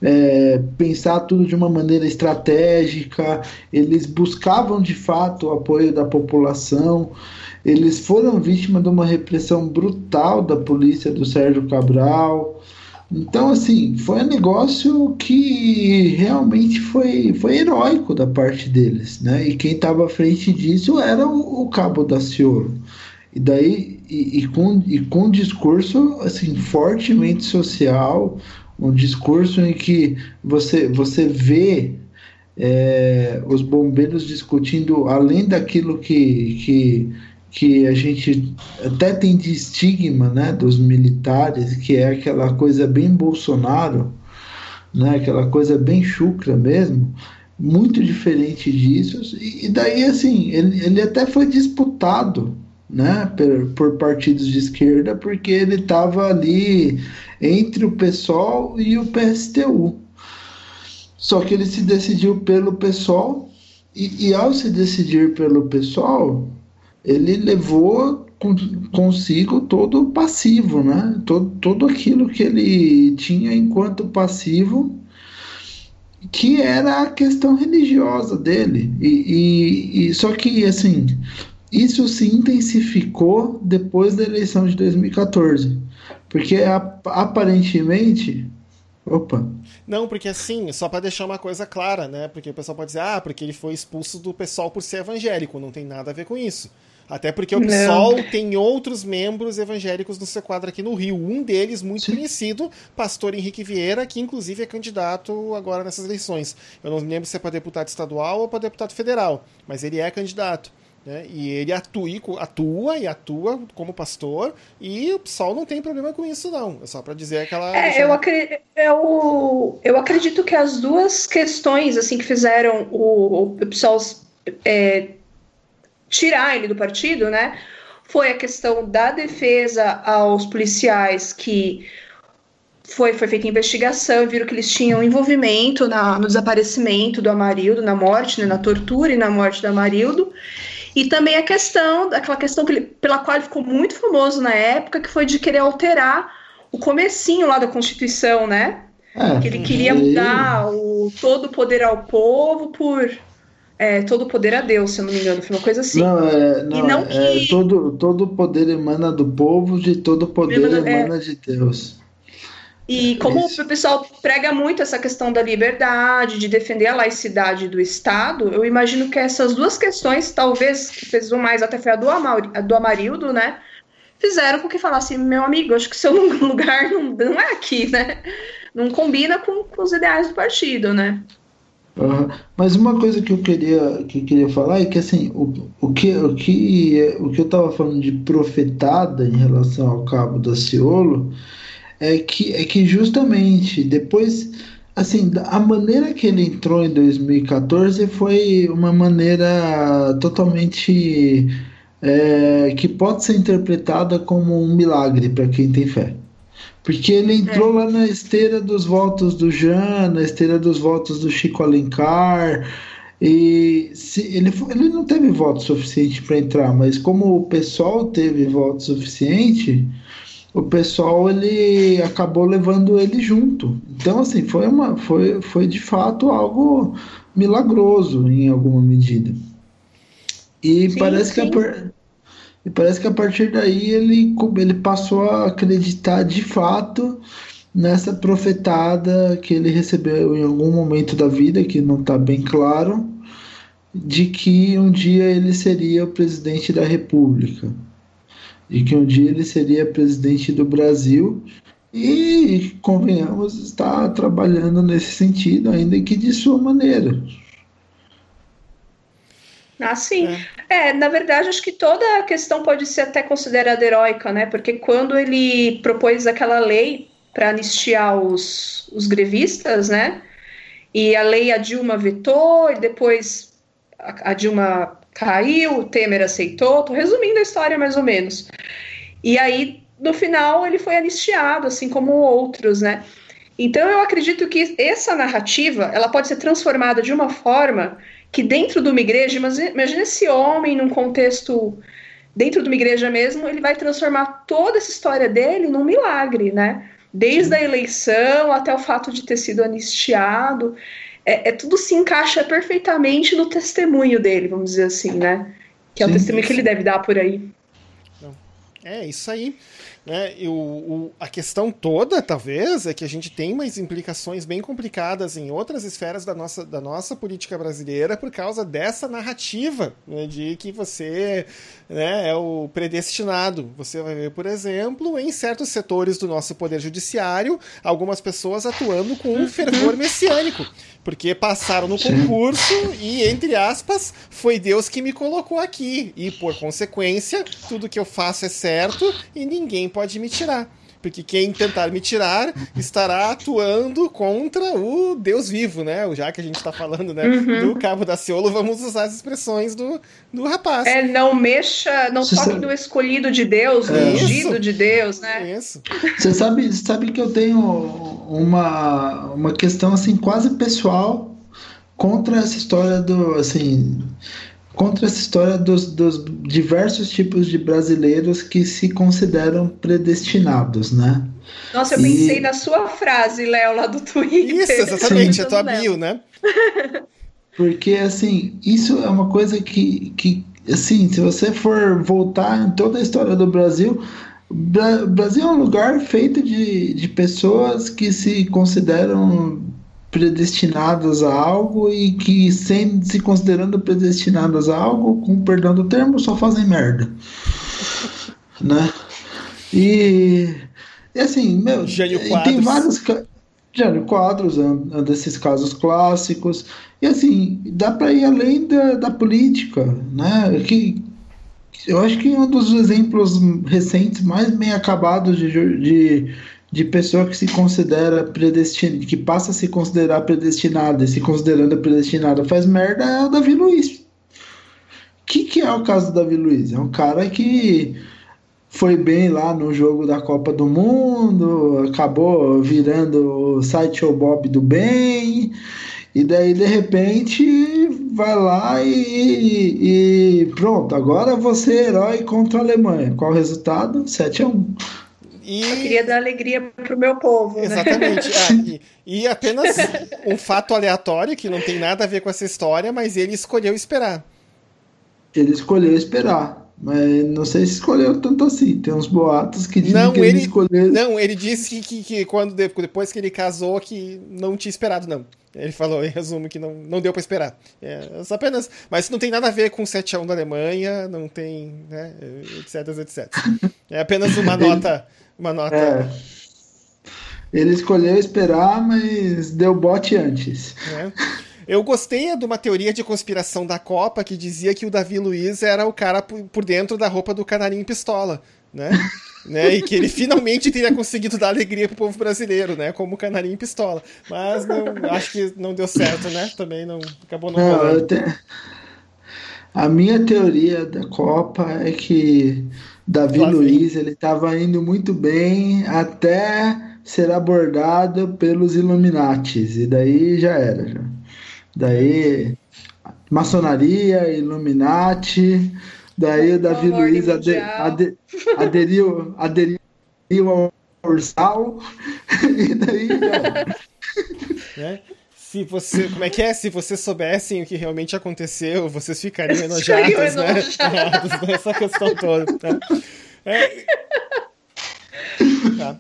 é, pensar tudo de uma maneira estratégica, eles buscavam de fato o apoio da população, eles foram vítimas de uma repressão brutal da polícia do Sérgio Cabral. Então, assim, foi um negócio que realmente foi, foi heróico da parte deles, né? E quem estava à frente disso era o, o Cabo da Ciolo. E daí, e, e, com, e com um discurso, assim, fortemente social, um discurso em que você, você vê é, os bombeiros discutindo além daquilo que, que que a gente até tem de estigma né, dos militares, que é aquela coisa bem Bolsonaro, né, aquela coisa bem chucra mesmo, muito diferente disso. E daí, assim, ele, ele até foi disputado né, por, por partidos de esquerda, porque ele estava ali entre o PSOL e o PSTU. Só que ele se decidiu pelo PSOL, e, e ao se decidir pelo PSOL, ele levou consigo todo o passivo, né? Todo, todo aquilo que ele tinha enquanto passivo, que era a questão religiosa dele. E, e, e só que assim, isso se intensificou depois da eleição de 2014, porque aparentemente, opa, não, porque assim, só para deixar uma coisa clara, né? Porque o pessoal pode dizer, ah, porque ele foi expulso do pessoal por ser evangélico. Não tem nada a ver com isso. Até porque o PSOL tem outros membros evangélicos no seu quadro aqui no Rio. Um deles, muito Sim. conhecido, pastor Henrique Vieira, que inclusive é candidato agora nessas eleições. Eu não lembro se é para deputado estadual ou para deputado federal, mas ele é candidato. Né? E ele atua, atua e atua como pastor, e o PSOL não tem problema com isso, não. É só para dizer aquela. É, eu, acredito, eu, eu acredito que as duas questões assim que fizeram o, o PSOL é, tirar ele do partido, né? Foi a questão da defesa aos policiais que foi, foi feita investigação, viram que eles tinham envolvimento na, no desaparecimento do Amarildo, na morte, né, na tortura e na morte do Amarildo. E também a questão, aquela questão pela qual ele ficou muito famoso na época, que foi de querer alterar o comecinho lá da Constituição, né? É, que ele queria mudar o todo o poder ao povo por é, todo poder a Deus, se eu não me engano, foi uma coisa assim. Não, é, não, não é, que... todo, todo poder emana do povo, de todo poder emana, emana é... de Deus. E é como Isso. o pessoal prega muito essa questão da liberdade, de defender a laicidade do Estado, eu imagino que essas duas questões, talvez, que pesou mais até foi a do, a do Amarildo, né? Fizeram com que falasse, meu amigo, acho que seu lugar não, não é aqui, né? Não combina com, com os ideais do partido, né? Uhum. Mas uma coisa que eu queria, que eu queria falar é que assim, o, o, que, o, que, o que eu estava falando de profetada em relação ao cabo da Ciolo é que, é que justamente depois, assim, a maneira que ele entrou em 2014 foi uma maneira totalmente é, que pode ser interpretada como um milagre para quem tem fé. Porque ele entrou é. lá na esteira dos votos do Jean, na esteira dos votos do Chico Alencar. E se, ele, ele não teve voto suficiente para entrar, mas como o pessoal teve voto suficiente, o pessoal ele acabou levando ele junto. Então, assim, foi, uma, foi, foi de fato algo milagroso em alguma medida. E sim, parece sim. que a, e parece que a partir daí ele, ele passou a acreditar de fato nessa profetada que ele recebeu em algum momento da vida, que não está bem claro, de que um dia ele seria o presidente da República, de que um dia ele seria presidente do Brasil e, convenhamos, está trabalhando nesse sentido, ainda que de sua maneira. Ah, sim. É. é. na verdade, acho que toda a questão pode ser até considerada heróica, né? Porque quando ele propôs aquela lei para anistiar os, os grevistas, né? E a lei a Dilma vetou, e depois a, a Dilma caiu, o Temer aceitou. Tô resumindo a história mais ou menos. E aí, no final, ele foi anistiado, assim como outros, né? Então, eu acredito que essa narrativa ela pode ser transformada de uma forma que dentro de uma igreja, imagina esse homem num contexto dentro de uma igreja mesmo, ele vai transformar toda essa história dele num milagre, né? Desde a eleição até o fato de ter sido anistiado, é, é, tudo se encaixa perfeitamente no testemunho dele, vamos dizer assim, né? Que é o Sim, testemunho que ele deve dar por aí. É isso aí. Né? E o, o, a questão toda, talvez, é que a gente tem umas implicações bem complicadas em outras esferas da nossa, da nossa política brasileira por causa dessa narrativa né, de que você né, é o predestinado. Você vai ver, por exemplo, em certos setores do nosso poder judiciário, algumas pessoas atuando com um fervor messiânico porque passaram no concurso e, entre aspas, foi Deus que me colocou aqui. E, por consequência, tudo que eu faço é certo e ninguém pode me tirar porque quem tentar me tirar estará atuando contra o Deus vivo, né? Já que a gente está falando né, uhum. do Cabo da Ciolo, vamos usar as expressões do, do rapaz. É, não mexa, não Você toque sabe... no escolhido de Deus, no é. ungido de Deus, né? Isso. Você sabe, sabe que eu tenho uma, uma questão assim quase pessoal contra essa história do assim contra essa história dos, dos, diversos tipos de brasileiros que se consideram predestinados, né? Nossa, eu e... pensei na sua frase, Léo, lá do Twitter. Isso, exatamente, a tua bio, né? Porque, assim, isso é uma coisa que, que, assim, se você for voltar em toda a história do Brasil, o Brasil é um lugar feito de, de pessoas que se consideram predestinadas a algo e que, sem se considerando predestinadas a algo, com perdão do termo, só fazem merda. né? E, e assim, meu, Jânio tem vários. Jânio Quadros é um desses casos clássicos. E assim, dá para ir além da, da política, né? Que, eu acho que um dos exemplos recentes mais bem acabados de, de de pessoa que se considera predestinada, que passa a se considerar predestinada e se considerando predestinada faz merda é o Davi Luiz. O que, que é o caso do Davi Luiz? É um cara que foi bem lá no jogo da Copa do Mundo, acabou virando o site o Bob do bem, e daí de repente vai lá e, e pronto, agora você é herói contra a Alemanha. Qual o resultado? 7 a 1 e... Eu queria dar alegria pro meu povo. Né? Exatamente. Né? e, e, apenas um fato aleatório que não tem nada a ver com essa história, mas ele escolheu esperar. Ele escolheu esperar. Mas não sei se escolheu tanto assim. Tem uns boatos que dizem não, que ele, ele escolheu. Não, ele disse que, que, que, quando, depois que ele casou, que não tinha esperado, não. Ele falou, em resumo, que não, não deu para esperar. É, apenas, mas isso não tem nada a ver com o 7x1 da Alemanha, não tem, né, etc, etc. É apenas uma nota uma nota. É. Ele escolheu esperar, mas deu bote antes. É. Eu gostei de uma teoria de conspiração da Copa que dizia que o Davi Luiz era o cara por dentro da roupa do canarinho pistola, né? né? E que ele finalmente teria conseguido dar alegria pro povo brasileiro, né? Como o canarinho pistola. Mas não, acho que não deu certo, né? Também não acabou não, não te... A minha teoria da Copa é que Davi Luiz, ele estava indo muito bem até ser abordado pelos Illuminatis, e daí já era. Já. Daí, maçonaria, Illuminati, daí o Davi Luiz ade, ade, aderiu, aderiu ao Ursal, e daí já. É? Se você, como é que é? Se vocês soubessem o que realmente aconteceu, vocês ficariam enojados, né? enojados nessa questão toda. Tá? É... Tá.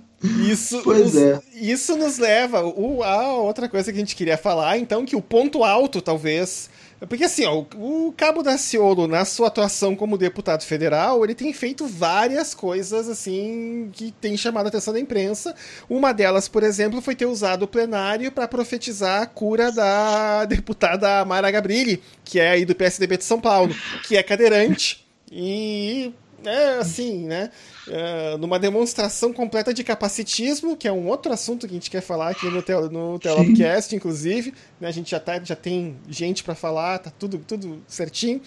Isso, nos, é. isso nos leva a outra coisa que a gente queria falar, então, que o ponto alto, talvez, porque assim, ó, o Cabo Daciolo, na sua atuação como deputado federal, ele tem feito várias coisas assim que tem chamado a atenção da imprensa. Uma delas, por exemplo, foi ter usado o plenário para profetizar a cura da deputada Mara Gabrilli, que é aí do PSDB de São Paulo, que é cadeirante e é assim, né? Uh, numa demonstração completa de capacitismo, que é um outro assunto que a gente quer falar aqui no, tel no Telopcast, inclusive. Né? A gente já, tá, já tem gente para falar, tá tudo, tudo certinho.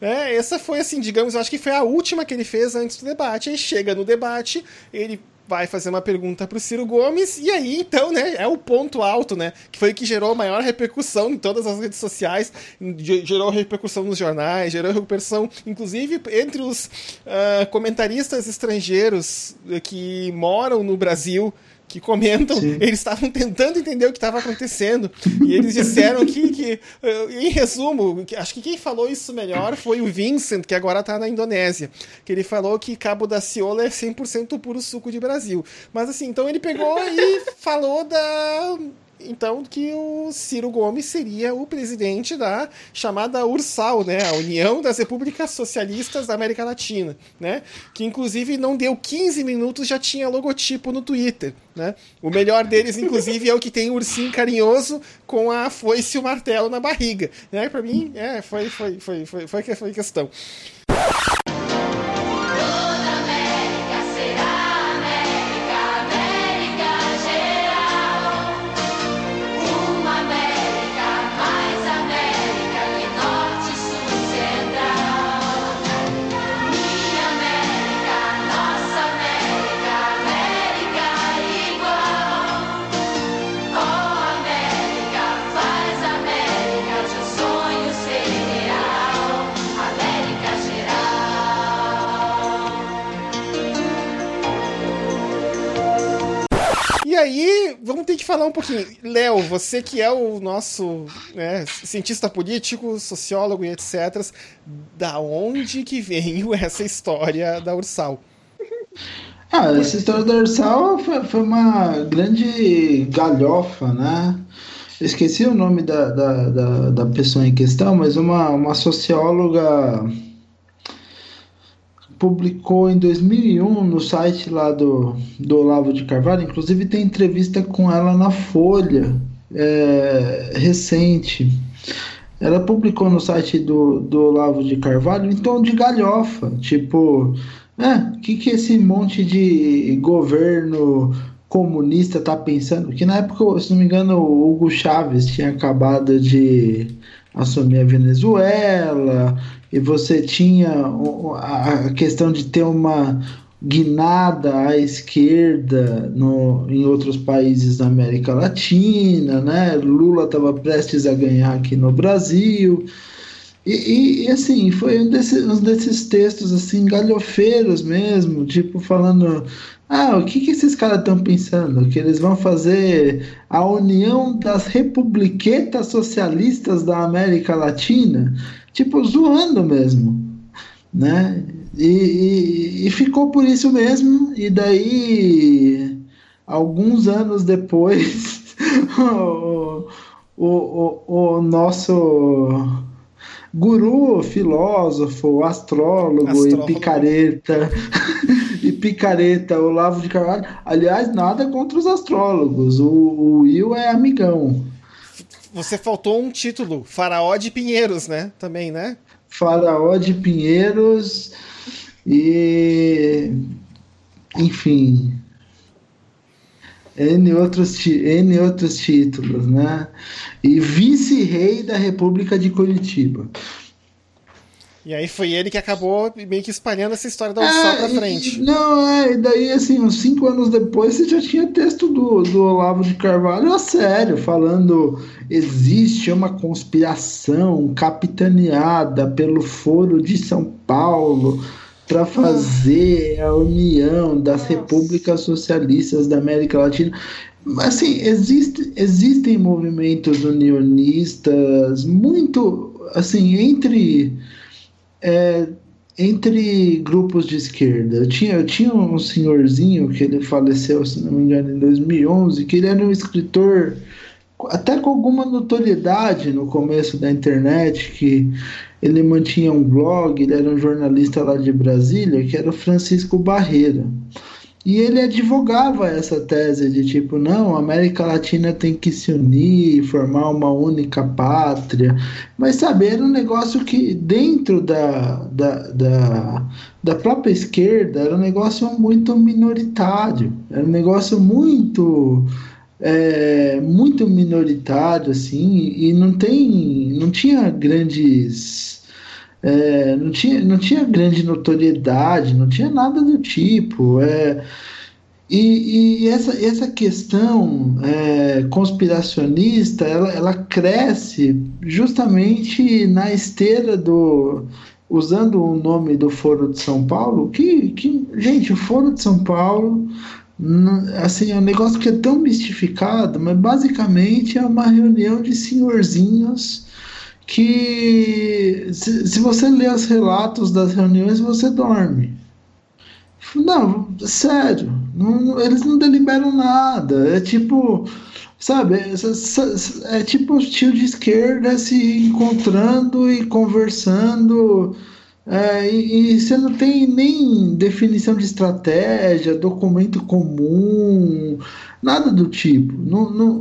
É, essa foi, assim, digamos, eu acho que foi a última que ele fez antes do debate. Aí chega no debate, ele vai fazer uma pergunta pro Ciro Gomes, e aí, então, né, é o ponto alto, né, que foi o que gerou maior repercussão em todas as redes sociais, gerou repercussão nos jornais, gerou repercussão, inclusive, entre os uh, comentaristas estrangeiros que moram no Brasil, que comentam, Sim. eles estavam tentando entender o que estava acontecendo. E eles disseram que, que, em resumo, acho que quem falou isso melhor foi o Vincent, que agora está na Indonésia. Que ele falou que Cabo da Ciolo é 100% puro suco de Brasil. Mas assim, então ele pegou e falou da então que o Ciro Gomes seria o presidente da chamada URSAL, né, a União das Repúblicas Socialistas da América Latina, né, que inclusive não deu 15 minutos já tinha logotipo no Twitter, né? O melhor deles inclusive é o que tem o ursinho carinhoso com a foice e o martelo na barriga, né? Para mim, é, foi foi foi foi foi, foi questão. Aí, vamos ter que falar um pouquinho. Léo, você que é o nosso né, cientista político, sociólogo e etc., da onde que veio essa história da Ursal? Ah, essa história da Ursal foi, foi uma grande galhofa, né? Eu esqueci o nome da, da, da, da pessoa em questão, mas uma, uma socióloga publicou em 2001 no site lá do, do Olavo de Carvalho, inclusive tem entrevista com ela na Folha é, recente. Ela publicou no site do, do Olavo de Carvalho em tom de galhofa, tipo, é, o que, que esse monte de governo comunista tá pensando? Que na época, se não me engano, o Hugo Chávez tinha acabado de assumir a Venezuela, e você tinha a questão de ter uma guinada à esquerda no, em outros países da América Latina, né? Lula estava prestes a ganhar aqui no Brasil. E, e, e, assim, foi um desses, um desses textos assim, galhofeiros mesmo, tipo falando ah, o que, que esses caras estão pensando? Que eles vão fazer a união das republiquetas socialistas da América Latina? Tipo, zoando mesmo, né? E, e, e ficou por isso mesmo, e daí, alguns anos depois, o, o, o, o nosso guru, filósofo, astrólogo, astrólogo. e picareta e picareta Olavo de Carvalho. Aliás, nada contra os astrólogos. O, o Will é amigão. Você faltou um título, Faraó de Pinheiros, né? Também, né? Faraó de Pinheiros e enfim, N outros, N outros títulos, né? E vice-rei da República de Curitiba. E aí foi ele que acabou meio que espalhando essa história da Ursal é, pra frente. E, não, é, e daí assim, uns cinco anos depois você já tinha texto do, do Olavo de Carvalho a sério, falando existe uma conspiração capitaneada pelo Foro de São Paulo para fazer a união das repúblicas socialistas da América Latina. Assim, existe, existem movimentos unionistas muito, assim, entre é, entre grupos de esquerda. Eu tinha, eu tinha um senhorzinho que ele faleceu, se não me engano, em 2011, que ele era um escritor até com alguma notoriedade no começo da internet, que ele mantinha um blog, ele era um jornalista lá de Brasília, que era o Francisco Barreira. E ele advogava essa tese de tipo, não, a América Latina tem que se unir, formar uma única pátria. Mas sabe, era um negócio que dentro da, da, da, da própria esquerda era um negócio muito minoritário, era um negócio muito. É, muito minoritário assim e não tem não tinha grandes é, não, tinha, não tinha grande notoriedade, não tinha nada do tipo. É, e, e essa, essa questão é, conspiracionista ela, ela cresce justamente na esteira do. Usando o nome do Foro de São Paulo, que, que gente, o Foro de São Paulo assim, é um negócio que é tão mistificado, mas basicamente é uma reunião de senhorzinhos que se, se você lê os relatos das reuniões, você dorme. Não, sério, não, eles não deliberam nada. É tipo, sabe, é, é, tipo o tio de esquerda se encontrando e conversando é, e, e, você não tem nem definição de estratégia, documento comum, nada do tipo.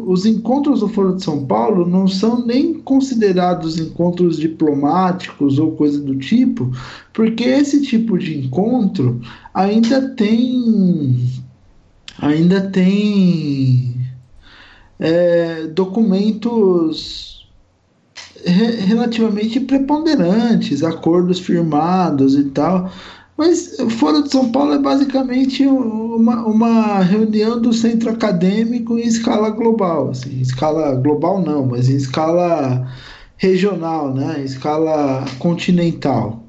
os encontros do Foro de São Paulo não são nem considerados encontros diplomáticos ou coisa do tipo, porque esse tipo de encontro ainda tem ainda tem é, documentos relativamente preponderantes, acordos firmados e tal. Mas Fora de São Paulo é basicamente uma, uma reunião do centro acadêmico em escala global. Assim, em escala global não, mas em escala regional, né? em escala continental.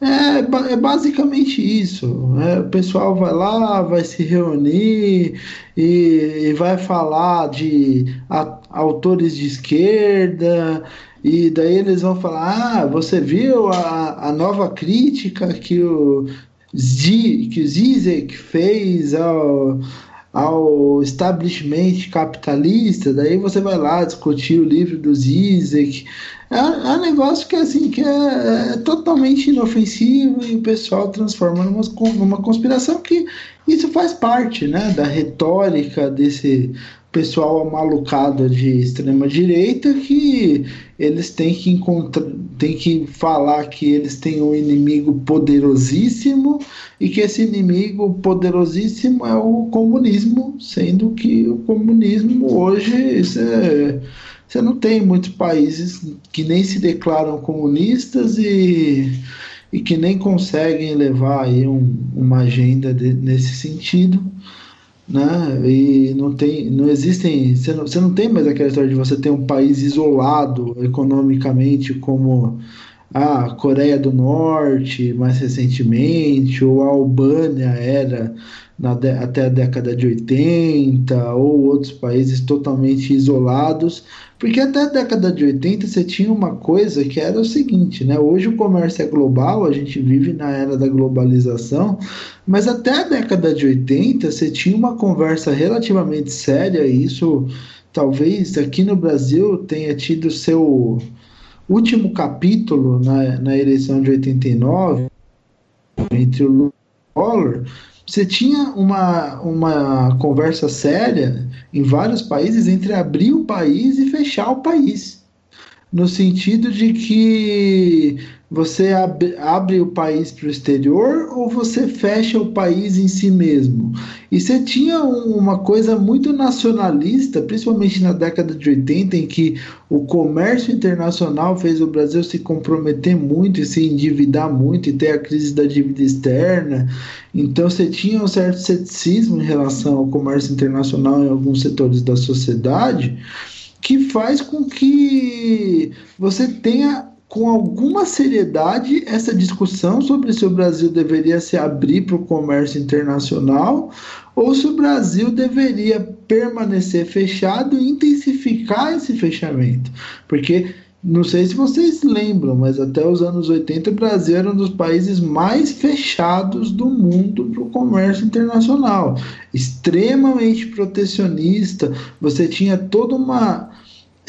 É, é basicamente isso. Né? O pessoal vai lá, vai se reunir e, e vai falar de a, autores de esquerda, e daí eles vão falar: ah, você viu a, a nova crítica que o, Z, que o Zizek fez ao, ao establishment capitalista, daí você vai lá discutir o livro do Zizek. É, é um negócio que assim que é, é, totalmente inofensivo e o pessoal transforma numa, numa conspiração que isso faz parte né, da retórica desse pessoal malucado de extrema direita que eles têm que encontrar, têm que falar que eles têm um inimigo poderosíssimo e que esse inimigo poderosíssimo é o comunismo, sendo que o comunismo hoje você, você não tem muitos países que nem se declaram comunistas e, e que nem conseguem levar aí um, uma agenda de, nesse sentido né? E não tem, não existem, você não, você não tem mais aquela história de você ter um país isolado economicamente como a Coreia do Norte, mais recentemente, ou a Albânia era na, até a década de 80, ou outros países totalmente isolados, porque até a década de 80 você tinha uma coisa que era o seguinte, né? Hoje o comércio é global, a gente vive na era da globalização, mas até a década de 80 você tinha uma conversa relativamente séria, e isso talvez aqui no Brasil tenha tido seu último capítulo na, na eleição de 89 entre o Collor você tinha uma, uma conversa séria em vários países entre abrir o país e fechar o país. No sentido de que você abre, abre o país para o exterior ou você fecha o país em si mesmo? E você tinha um, uma coisa muito nacionalista, principalmente na década de 80, em que o comércio internacional fez o Brasil se comprometer muito e se endividar muito e ter a crise da dívida externa. Então você tinha um certo ceticismo em relação ao comércio internacional em alguns setores da sociedade que faz com que você tenha com alguma seriedade essa discussão sobre se o Brasil deveria se abrir para o comércio internacional ou se o Brasil deveria permanecer fechado e intensificar esse fechamento. Porque não sei se vocês lembram, mas até os anos 80 o Brasil era um dos países mais fechados do mundo para o comércio internacional. Extremamente protecionista, você tinha toda uma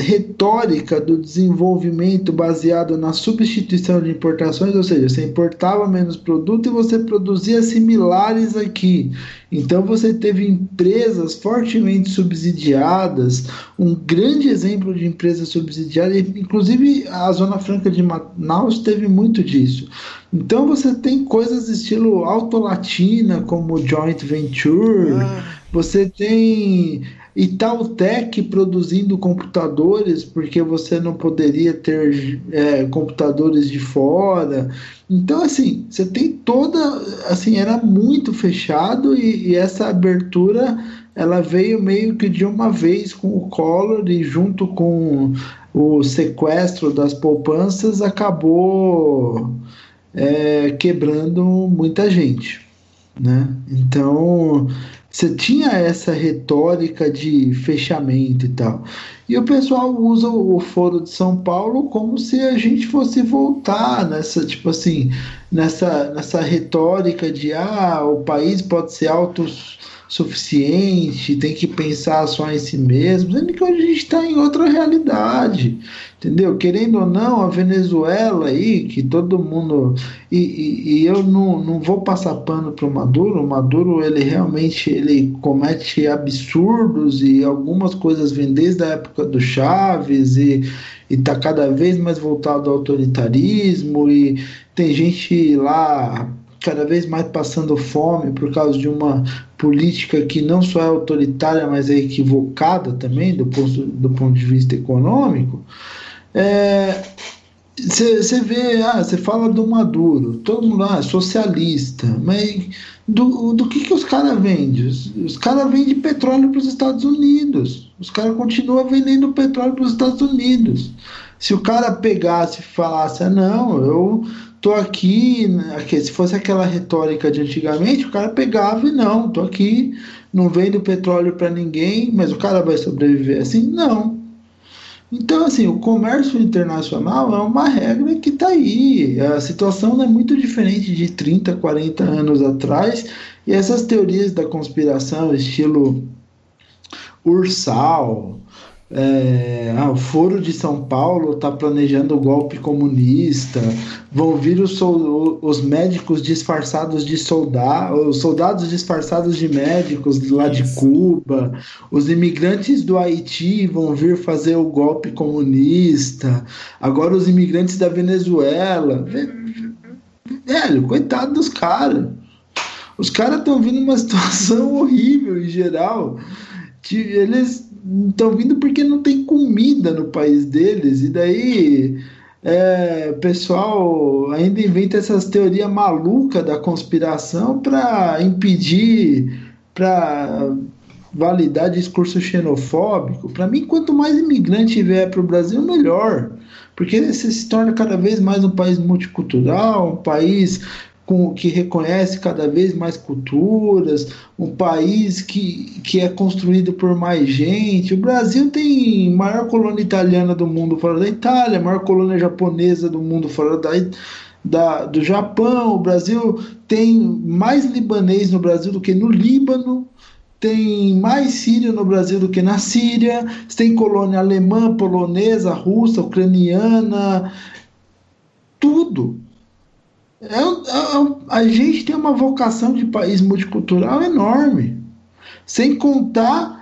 retórica do desenvolvimento baseado na substituição de importações, ou seja, você importava menos produto e você produzia similares aqui. Então você teve empresas fortemente subsidiadas, um grande exemplo de empresa subsidiada, inclusive a Zona Franca de Manaus teve muito disso. Então você tem coisas estilo autolatina, como joint venture, ah. você tem Itautec produzindo computadores porque você não poderia ter é, computadores de fora. Então, assim, você tem toda. Assim, era muito fechado e, e, essa abertura ela veio meio que de uma vez com o Collor e junto com o sequestro das poupanças acabou é, quebrando muita gente. Né? Então Você tinha essa retórica de fechamento e tal. E o pessoal usa o Foro de São Paulo como se a gente fosse voltar nessa, tipo assim, nessa, nessa retórica de ah, o país pode ser autossuficiente, tem que pensar só em si mesmo, sendo que hoje a gente está em outra realidade. Entendeu? Querendo ou não, a Venezuela aí, que todo mundo. E, e, e eu não, não vou passar pano para o Maduro. O Maduro, ele realmente ele comete absurdos e algumas coisas vêm desde a época do Chaves e está cada vez mais voltado ao autoritarismo e tem gente lá cada vez mais passando fome por causa de uma política que não só é autoritária, mas é equivocada também do ponto, do ponto de vista econômico. Você é, vê, ah, você fala do Maduro, todo mundo ah, socialista, mas do, do que, que os caras vendem? Os, os caras vendem petróleo para os Estados Unidos. Os caras continuam vendendo petróleo para os Estados Unidos. Se o cara pegasse e falasse, ah, não, eu tô aqui, aqui, se fosse aquela retórica de antigamente, o cara pegava e não, tô aqui, não vendo petróleo para ninguém, mas o cara vai sobreviver assim? Não. Então, assim, o comércio internacional é uma regra que está aí. A situação é muito diferente de 30, 40 anos atrás. E essas teorias da conspiração, estilo Ursal, é, ah, o Foro de São Paulo está planejando o golpe comunista. Vão vir os, os médicos disfarçados de soldados, os soldados disfarçados de médicos lá de Cuba. Os imigrantes do Haiti vão vir fazer o golpe comunista. Agora os imigrantes da Venezuela. Velho, coitado dos caras. Os caras estão vindo numa situação horrível em geral. Eles estão vindo porque não tem comida no país deles, e daí é, o pessoal ainda inventa essas teorias malucas da conspiração para impedir, para validar discurso xenofóbico. Para mim, quanto mais imigrante vier para o Brasil, melhor. Porque se torna cada vez mais um país multicultural, um país com, que reconhece cada vez mais culturas, um país que, que é construído por mais gente. O Brasil tem maior colônia italiana do mundo fora da Itália, maior colônia japonesa do mundo fora da da, do Japão, o Brasil tem mais libanês no Brasil do que no Líbano, tem mais sírio no Brasil do que na Síria, tem colônia alemã, polonesa, russa, ucraniana, tudo. É, é, a gente tem uma vocação de país multicultural enorme. Sem contar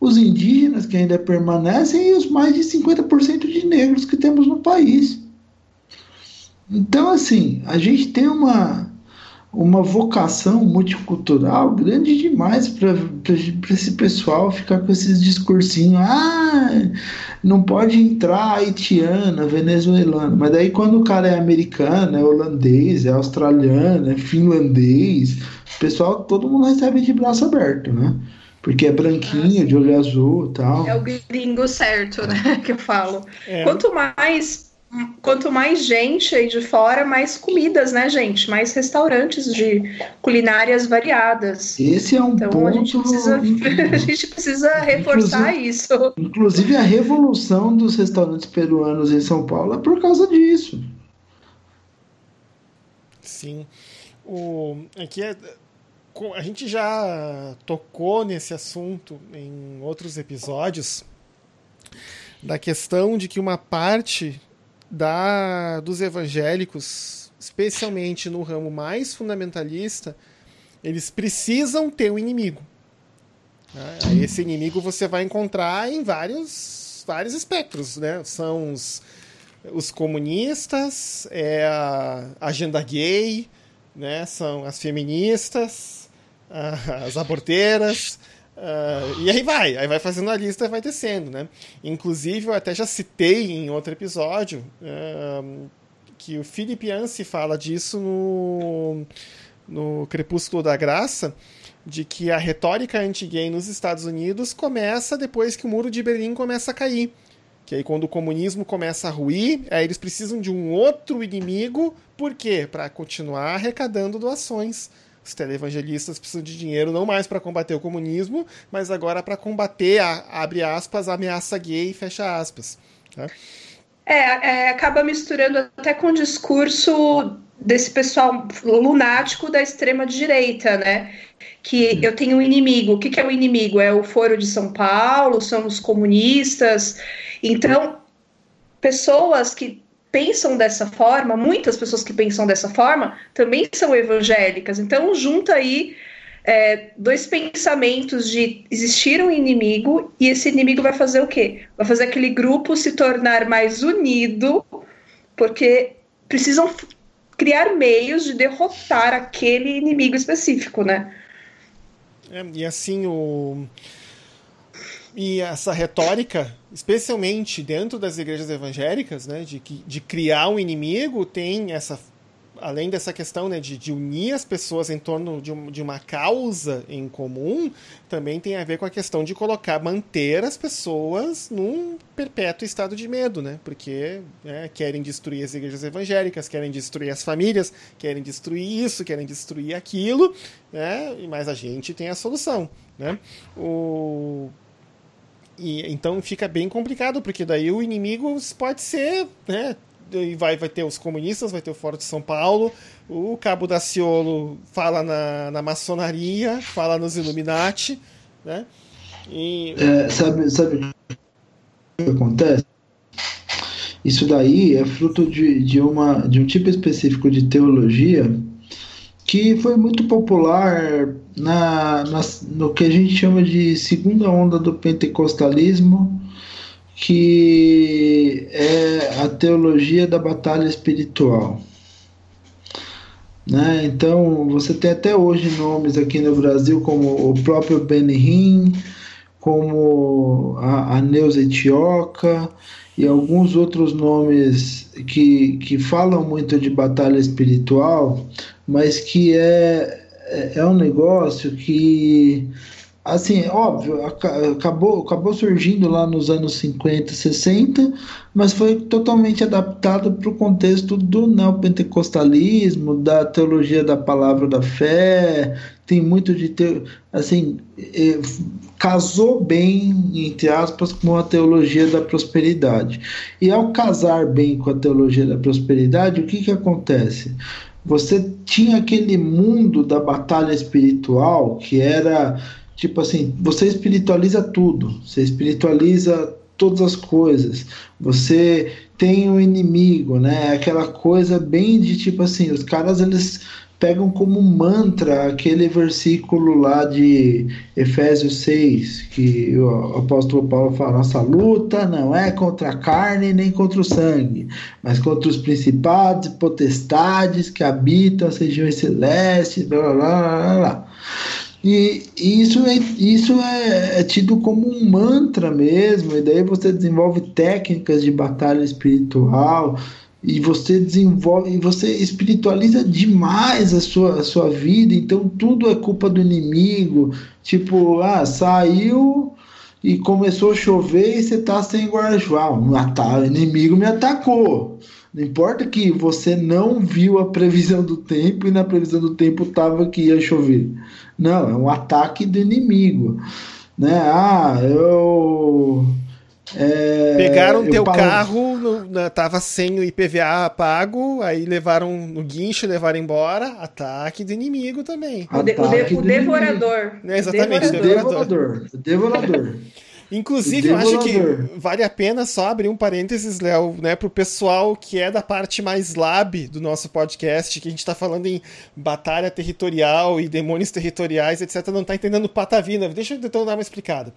os indígenas que ainda permanecem e os mais de 50% de negros que temos no país. Então, assim, a gente tem uma, uma vocação multicultural grande demais para esse pessoal ficar com esses discursinhos. Ah, não pode entrar haitiana, venezuelano. Mas daí quando o cara é americano, é holandês, é australiano, é finlandês, o pessoal, todo mundo recebe de braço aberto, né? Porque é branquinho, de olho azul e tal. É o gringo certo, né? Que eu falo. É. Quanto mais quanto mais gente aí de fora, mais comidas, né, gente? Mais restaurantes de culinárias variadas. Esse é um então, ponto. A gente precisa, a gente precisa reforçar inclusive, isso. Inclusive, a revolução dos restaurantes peruanos em São Paulo é por causa disso. Sim. O, aqui é, a gente já tocou nesse assunto em outros episódios da questão de que uma parte da, dos evangélicos, especialmente no ramo mais fundamentalista, eles precisam ter um inimigo. Né? Esse inimigo você vai encontrar em vários, vários espectros. Né? São os, os comunistas, é a agenda gay, né? são as feministas, as aborteiras. Uh, e aí vai, aí vai fazendo a lista e vai descendo, né? Inclusive, eu até já citei em outro episódio uh, que o Philip Yancey fala disso no, no Crepúsculo da Graça, de que a retórica anti-gay nos Estados Unidos começa depois que o muro de Berlim começa a cair. Que aí quando o comunismo começa a ruir, aí eles precisam de um outro inimigo, por quê? Para continuar arrecadando doações Os televangelistas precisam de dinheiro não mais para combater o comunismo, mas agora para combater a, abre aspas, a ameaça gay, fecha aspas. Né? É, é, acaba misturando até com o discurso desse pessoal lunático da extrema direita, né? Que eu tenho um inimigo. O que, que é o inimigo? É o Foro de São Paulo, são os comunistas. Então, pessoas que pensam dessa forma, muitas pessoas que pensam dessa forma, também são evangélicas. Então, junta aí é, dois pensamentos de existir um inimigo e esse inimigo vai fazer o quê? Vai fazer aquele grupo se tornar mais unido, porque precisam criar meios de derrotar aquele inimigo específico, né? É, e assim o e essa retórica, especialmente dentro das igrejas evangélicas, né, de, de criar um inimigo, tem essa além dessa questão né, de, de, unir as pessoas em torno de, um, de, uma causa em comum, também tem a ver com a questão de colocar, manter as pessoas num perpétuo estado de medo, né? Porque né, querem destruir as igrejas evangélicas, querem destruir as famílias, querem destruir isso, querem destruir aquilo, né? Mas a gente tem a solução, né? O e, então fica bem complicado, porque daí o inimigo pode ser né, e vai, vai ter os comunistas, vai ter o Fórum de São Paulo, o Cabo Daciolo fala na, na maçonaria, fala nos Illuminati, né? E... É, sabe, sabe o que acontece? Isso daí é fruto de, de, uma, de um tipo específico de teologia que foi muito popular na, na, no que a gente chama de segunda onda do pentecostalismo que é a teologia da batalha espiritual. Né? Então, você tem até hoje nomes aqui no Brasil como o próprio Benihim, como a, a Neuza Etioca e alguns outros nomes que, que falam muito de batalha espiritual, mas que é, é, é um negócio que assim, óbvio, acabou, acabou surgindo lá nos anos 50, 60, mas foi totalmente adaptado para o contexto do neopentecostalismo, da teologia da palavra da fé, tem muito de ter, assim, casou bem, entre aspas, com a teologia da prosperidade. E ao casar bem com a teologia da prosperidade, o que que acontece? Você tinha aquele mundo da batalha espiritual que era Tipo assim, você espiritualiza tudo, você espiritualiza todas as coisas. Você tem um inimigo, né? Aquela coisa bem de tipo assim, os caras eles pegam como mantra aquele versículo lá de Efésios 6, que o apóstolo Paulo fala: nossa luta não é contra a carne nem contra o sangue, mas contra os principados e potestades que habitam as regiões celestes, blá blá blá blá. blá. E isso, é, isso é, é, tido como um mantra mesmo, e daí você desenvolve técnicas de batalha espiritual, e você desenvolve, e você espiritualiza demais a sua, a sua vida, então tudo é culpa do inimigo. Tipo, ah, saiu e começou a chover e você tá sem guarda-chuva. Ah, o inimigo me atacou. Não importa que você não viu a previsão do tempo e na previsão do tempo estava que ia chover. Não, é um ataque do inimigo. Né? Ah, eu. É, Pegaram eu teu paro... carro, no, tava sem o IPVA pago, aí levaram no guincho, levaram embora. Ataque do inimigo também. O, de, o, de, o devorador. É, exatamente, devorador. devorador. devorador. Inclusive, eu acho que vale a pena só abrir um parênteses, Léo, né, pro pessoal que é da parte mais lab do nosso podcast, que a gente tá falando em batalha territorial e demônios territoriais, etc. Não tá entendendo patavina. Deixa eu então dar uma explicada.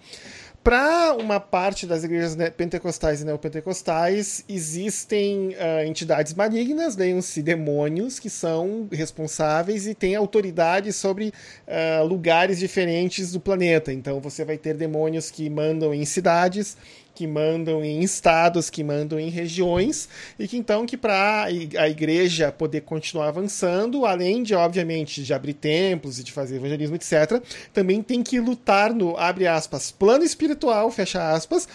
Para uma parte das igrejas pentecostais e neopentecostais, existem uh, entidades malignas, leiam-se demônios, que são responsáveis e têm autoridade sobre uh, lugares diferentes do planeta. Então você vai ter demônios que mandam em cidades, que mandam em estados, que mandam em regiões, e que então que para a igreja poder continuar avançando, além de, obviamente, de abrir templos e de fazer evangelismo, etc., também tem que lutar no, abre aspas, plano espiritual, fecha aspas,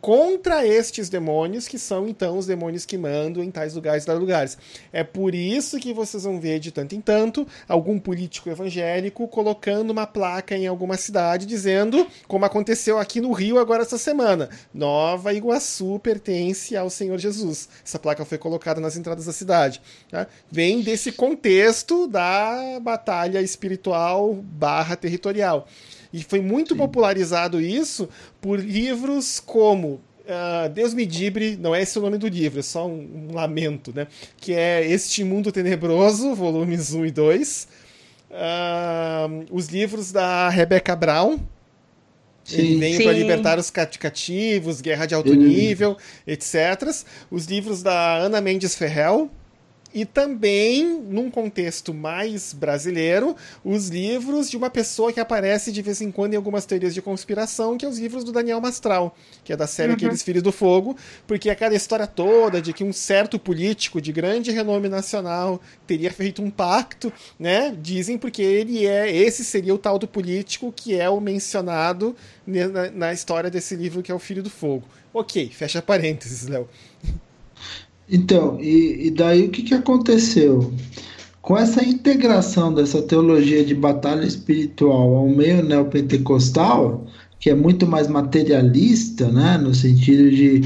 contra estes demônios, que são então os demônios que mandam em tais lugares e lugares. É por isso que vocês vão ver de tanto em tanto algum político evangélico colocando uma placa em alguma cidade dizendo, como aconteceu aqui no Rio agora essa semana, Nova Iguaçu pertence ao Senhor Jesus. Essa placa foi colocada nas entradas da cidade. Tá? Vem desse contexto da batalha espiritual barra territorial. E foi muito Sim. popularizado isso por livros como Uh, Deus me dibre, não é esse o nome do livro, é só um, um, lamento, né? Que é Este Mundo Tenebroso, volumes 1 e 2. Uh, ah, os livros da Rebecca Brown. Ele veio para libertar os cativos, Guerra de Alto Nível, etc. Os livros da Ana Mendes Ferrell, e também, num contexto mais brasileiro, os livros de uma pessoa que aparece de vez em quando em algumas teorias de conspiração, que é os livros do Daniel Mastral, que é da série uhum. Aqueles Filhos do Fogo, porque aquela história toda de que um certo político de grande renome nacional teria feito um pacto, né? Dizem porque ele é, esse seria o tal do político que é o mencionado na, na história desse livro que é o Filho do Fogo. Ok, fecha parênteses, Léo. Então, e, e daí o que, que aconteceu? Com essa integração dessa teologia de batalha espiritual ao meio neopentecostal, que é muito mais materialista, né, no sentido de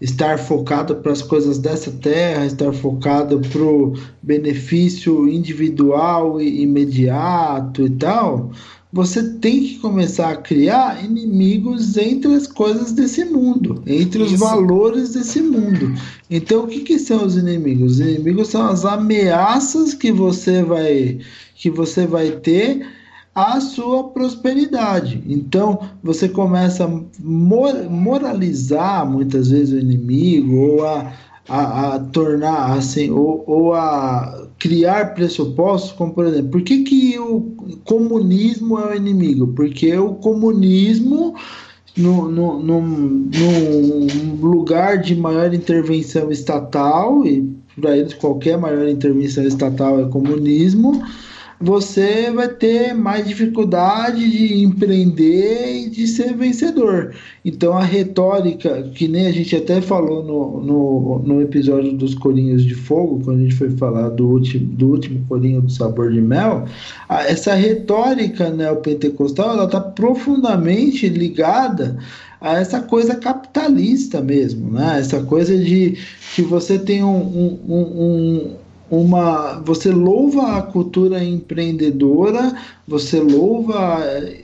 estar focado para as coisas dessa terra, estar focado para o benefício individual e imediato e tal, você tem que começar a criar inimigos entre as coisas desse mundo, entre os Isso. valores desse mundo. Então, o que, que são os inimigos? Os inimigos são as ameaças que você vai que você vai ter à sua prosperidade. Então, você começa a moralizar muitas vezes o inimigo ou a, a, a tornar assim ou, ou a criar pressupostos, como por exemplo, por que, que o comunismo é o inimigo? Porque o comunismo, no, no, no, no lugar de maior intervenção estatal, e para eles qualquer maior intervenção estatal é comunismo, você vai ter mais dificuldade de empreender e de ser vencedor. Então a retórica, que nem a gente até falou no, no, no episódio dos Corinhos de Fogo, quando a gente foi falar do último, do último Corinho do Sabor de Mel, essa retórica neopentecostal ela está profundamente ligada a essa coisa capitalista mesmo, né? Essa coisa de que você tem um, um, um, uma você louva a cultura empreendedora, você louva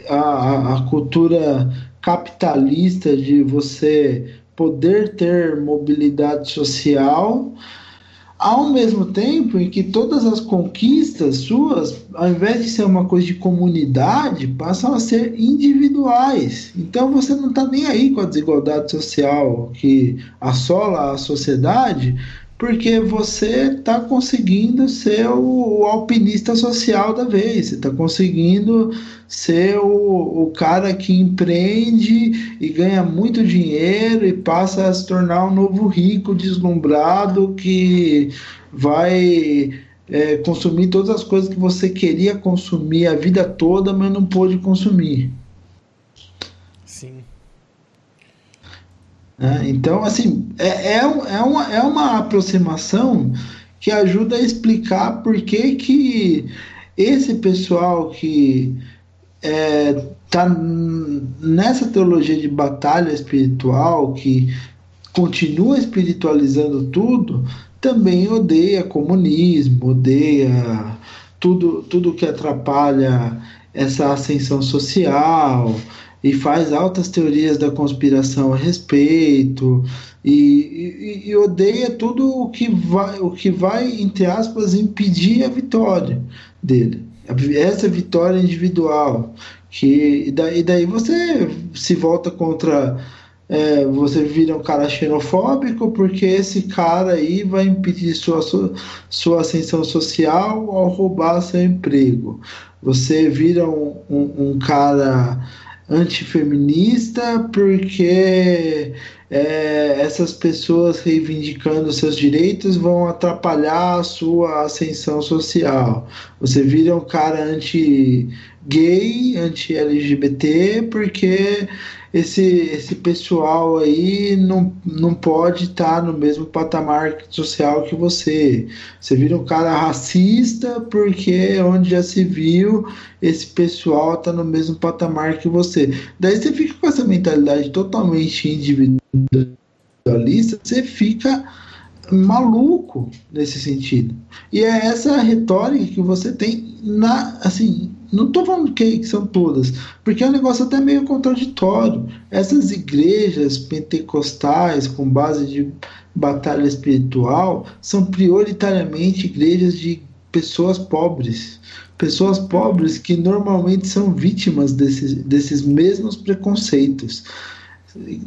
a, a, a, cultura capitalista de você poder ter mobilidade social, ao mesmo tempo em que todas as conquistas suas, ao invés de ser uma coisa de comunidade, passam a ser individuais. Então você não está nem aí com a desigualdade social que assola a sociedade, porque você está conseguindo ser o, o, alpinista social da vez, você está conseguindo ser o, o cara que empreende e ganha muito dinheiro e passa a se tornar um novo rico deslumbrado que vai é, consumir todas as coisas que você queria consumir a vida toda, mas não pôde consumir. Né? Então, assim, é, é, é, uma, é uma aproximação que ajuda a explicar por que, que esse pessoal que está é, nessa teologia de batalha espiritual, que continua espiritualizando tudo, também odeia comunismo, odeia tudo, tudo que atrapalha essa ascensão social, e faz altas teorias da conspiração a respeito e, e, e, odeia tudo o que vai, o que vai entre aspas impedir a vitória dele, essa vitória individual que e daí, daí você se volta contra é, você vira um cara xenofóbico porque esse cara aí vai impedir sua, sua, sua ascensão social ao roubar seu emprego. Você vira um, um, um cara antifeminista porque é, essas pessoas reivindicando seus direitos vão atrapalhar a sua ascensão social. Você vira um cara anti-gay, anti-LGBT, porque esse, esse pessoal aí não, não pode estar no mesmo patamar social que você. Você vira um cara racista porque onde já se viu esse pessoal está no mesmo patamar que você. Daí você fica com essa mentalidade totalmente individualista, você fica maluco nesse sentido. E é essa retórica que você tem na assim não estou falando que, são todas, porque é um negócio até meio contraditório. Essas igrejas pentecostais com base de batalha espiritual são prioritariamente igrejas de pessoas pobres. Pessoas pobres que normalmente são vítimas desses, desses mesmos preconceitos.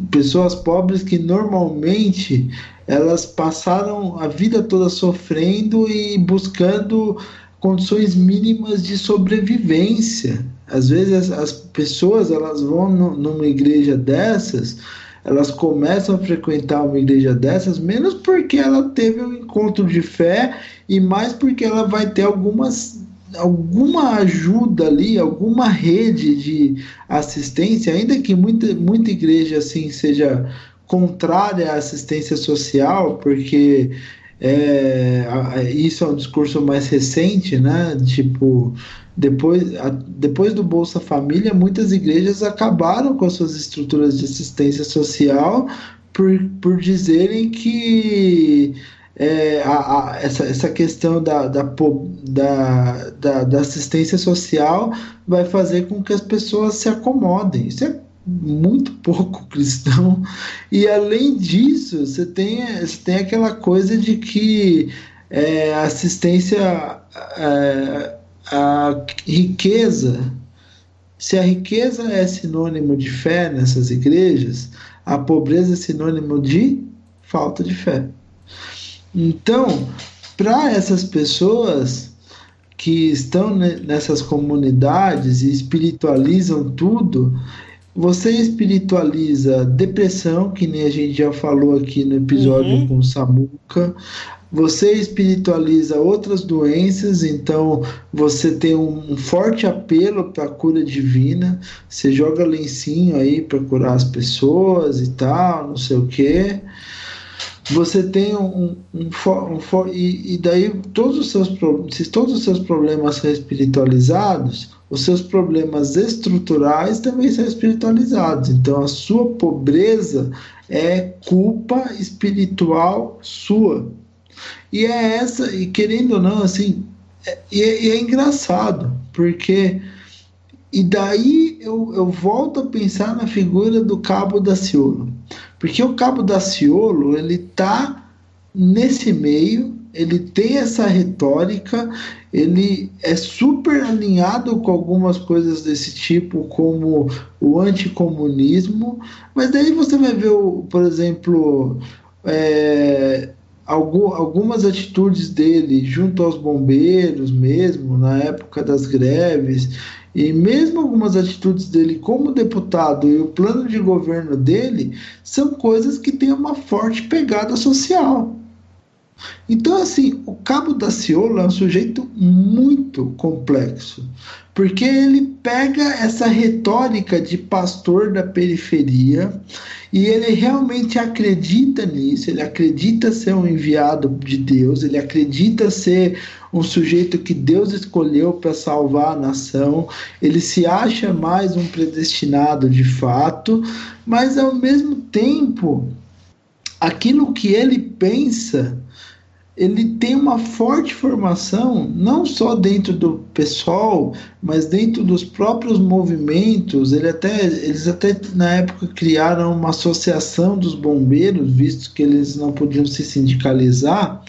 Pessoas pobres que normalmente elas passaram a vida toda sofrendo e buscando condições mínimas de sobrevivência. Às vezes as, pessoas elas vão no, numa igreja dessas, elas começam a frequentar uma igreja dessas menos porque ela teve um encontro de fé e mais porque ela vai ter algumas alguma ajuda ali, alguma rede de assistência, ainda que muita, muita igreja assim seja contrária à assistência social, porque é, isso é um discurso mais recente, né? Tipo, depois, a, depois do Bolsa Família, muitas igrejas acabaram com as suas estruturas de assistência social por, por dizerem que é, a, a, essa, essa questão da, da, da, da, assistência social vai fazer com que as pessoas se acomodem. Isso é muito pouco cristão. E além disso, você tem, você tem aquela coisa de que é, assistência é, a riqueza, se a riqueza é sinônimo de fé nessas igrejas, a pobreza é sinônimo de falta de fé. Então, para essas pessoas que estão nessas comunidades e espiritualizam tudo, você espiritualiza depressão, que nem a gente já falou aqui no episódio uhum. com Samuca. Você espiritualiza outras doenças, então você tem um forte apelo para a cura divina. Você joga lencinho aí para curar as pessoas e tal, não sei o quê. Você tem um, um, um, e, e, daí todos os seus se todos os seus problemas são espiritualizados, os seus problemas estruturais também são espiritualizados. Então a sua pobreza é culpa espiritual sua. E é essa, e querendo ou não, assim, é, e é, é, engraçado, porque. E daí eu, eu volto a pensar na figura do Cabo da Ciolo. Porque o Cabo da Ciolo, ele tá nesse meio, ele tem essa retórica, ele é super alinhado com algumas coisas desse tipo, como o anticomunismo, mas daí você vai ver, por exemplo, é, algumas atitudes dele junto aos bombeiros mesmo, na época das greves, e mesmo algumas atitudes dele como deputado e o plano de governo dele são coisas que têm uma forte pegada social. Então, assim, o Cabo da Ciolo é um sujeito muito complexo, porque ele pega essa retórica de pastor da periferia e ele realmente acredita nisso, ele acredita ser um enviado de Deus, ele acredita ser um sujeito que Deus escolheu para salvar a nação, ele se acha mais um predestinado de fato, mas ao mesmo tempo, aquilo que ele pensa ele tem uma forte formação, não só dentro do pessoal, mas dentro dos próprios movimentos. Ele até, eles até na época criaram uma associação dos bombeiros, visto que eles não podiam se sindicalizar.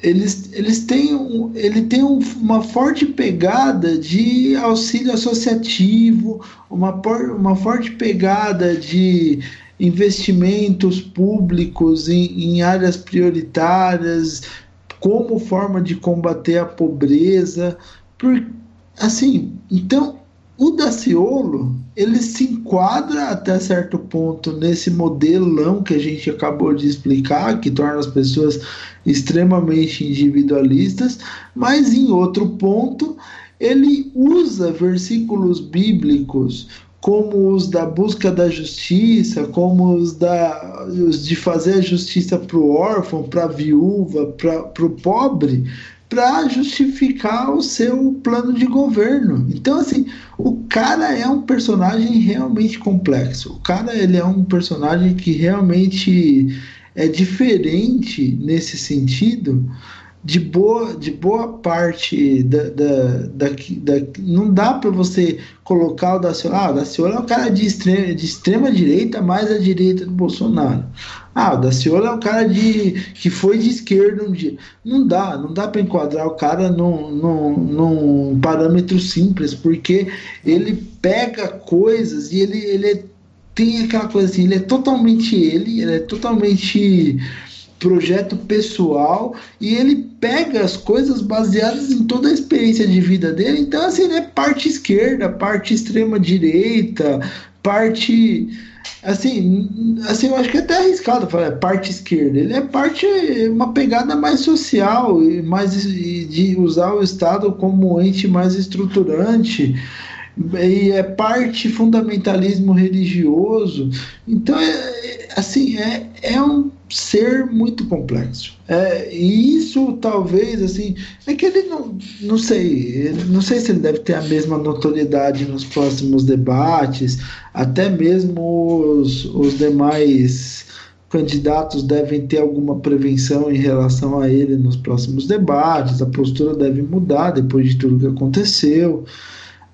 Eles, eles têm, um, ele tem um, uma forte pegada de auxílio associativo, uma, uma forte pegada de investimentos públicos em, em áreas prioritárias, como forma de combater a pobreza. Por, assim, então o Daciolo, ele se enquadra até certo ponto nesse modelão que a gente acabou de explicar, que torna as pessoas extremamente individualistas, mas em outro ponto ele usa versículos bíblicos como os da busca da justiça, como os, da, os de fazer a justiça para o órfão, para a viúva, para o pobre, para justificar o seu plano de governo. Então, assim, o cara é um personagem realmente complexo. O cara ele é um personagem que realmente é diferente nesse sentido de boa, de boa parte da, da, da, da não dá para você colocar o Daciolo, ah, o Daciolo é um cara de extrema, de extrema direita mais a direita do Bolsonaro. Ah, o Daciolo é um cara de que foi de esquerda um dia. Não dá, não dá para enquadrar o cara num, num, num parâmetro simples, porque ele pega coisas e ele, ele tem aquela coisa assim, ele é totalmente ele, ele é totalmente projeto pessoal e ele pega as coisas baseadas em toda a experiência de vida dele. Então, assim, é parte esquerda, parte extrema direita, parte. Assim, assim, eu acho que é até arriscado falar é parte esquerda. Ele é parte, uma pegada mais social mais de usar o Estado como ente mais estruturante e é parte fundamentalismo religioso. Então, é, assim, é, é um ser muito complexo. É, e isso talvez, assim, é que ele não, não sei, não sei se ele deve ter a mesma notoriedade nos próximos debates, até mesmo os, os demais candidatos devem ter alguma prevenção em relação a ele nos próximos debates, a postura deve mudar depois de tudo que aconteceu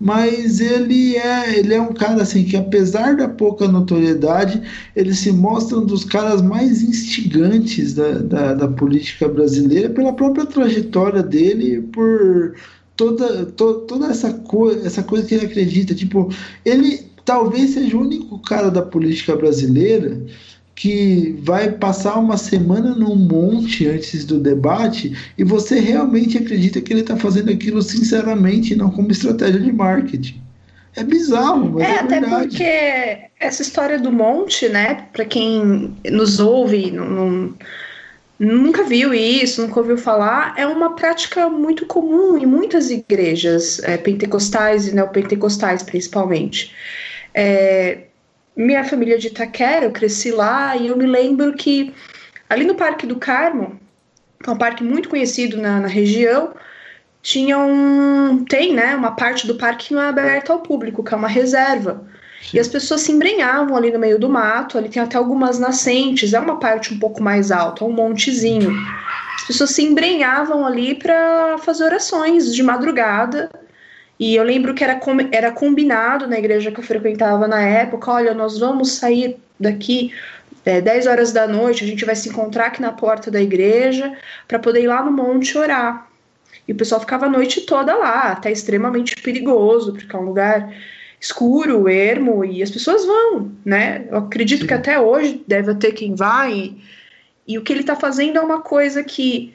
mas ele é, ele é um cara assim que apesar da pouca notoriedade, ele se mostra um dos caras mais instigantes da, da, da política brasileira pela própria trajetória dele, por toda, to, toda essa, co essa coisa que ele acredita. Tipo, ele talvez seja o único cara da política brasileira que vai passar uma semana num monte antes do debate e você realmente acredita que ele está fazendo aquilo sinceramente, não como estratégia de marketing. É bizarro, mas é, é até porque essa história do monte, né, para quem nos ouve, não, não, nunca viu isso, nunca ouviu falar, é uma prática muito comum em muitas igrejas é, pentecostais e neopentecostais, principalmente. É, minha família de Itaquera, eu cresci lá e eu me lembro que ali no Parque do Carmo, que é um parque muito conhecido na, na região, tinha um tem, né, uma parte do parque que não é aberta ao público, que é uma reserva. Sim. E as pessoas se embrenhavam ali no meio do mato, ali tem até algumas nascentes, é uma parte um pouco mais alta, um montezinho. As pessoas se embrenhavam ali para fazer orações de madrugada e eu lembro que era, era combinado na igreja que eu frequentava na época: olha, nós vamos sair daqui é, 10 horas da noite, a gente vai se encontrar aqui na porta da igreja para poder ir lá no monte orar. E o pessoal ficava a noite toda lá, até extremamente perigoso, porque é um lugar escuro, ermo, e as pessoas vão, né? Eu acredito Sim. que até hoje deve ter quem vai. E, e o que ele está fazendo é uma coisa que,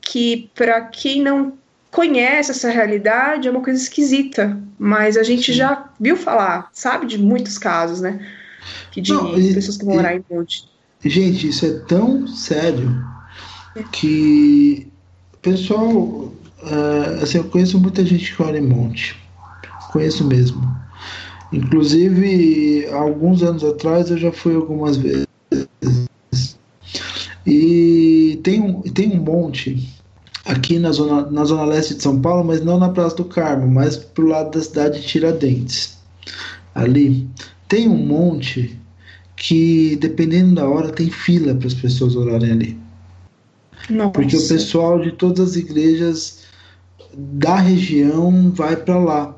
que para quem não conhece essa realidade é uma coisa esquisita, mas a gente Sim. já viu falar, sabe de muitos casos, né? Que de Não, pessoas que vão morar em monte. Gente, isso é tão sério é. que pessoal, uh, assim, eu conheço muita gente que mora em monte, conheço mesmo. Inclusive, alguns anos atrás eu já fui algumas vezes. E tem um, tem um monte aqui na zona, na zona leste de São Paulo, mas não na Praça do Carmo, mas pro lado da cidade de Tiradentes. Ali tem um monte que, dependendo da hora, tem fila para as pessoas orarem ali. Nossa. Porque o pessoal de todas as igrejas da região vai para lá.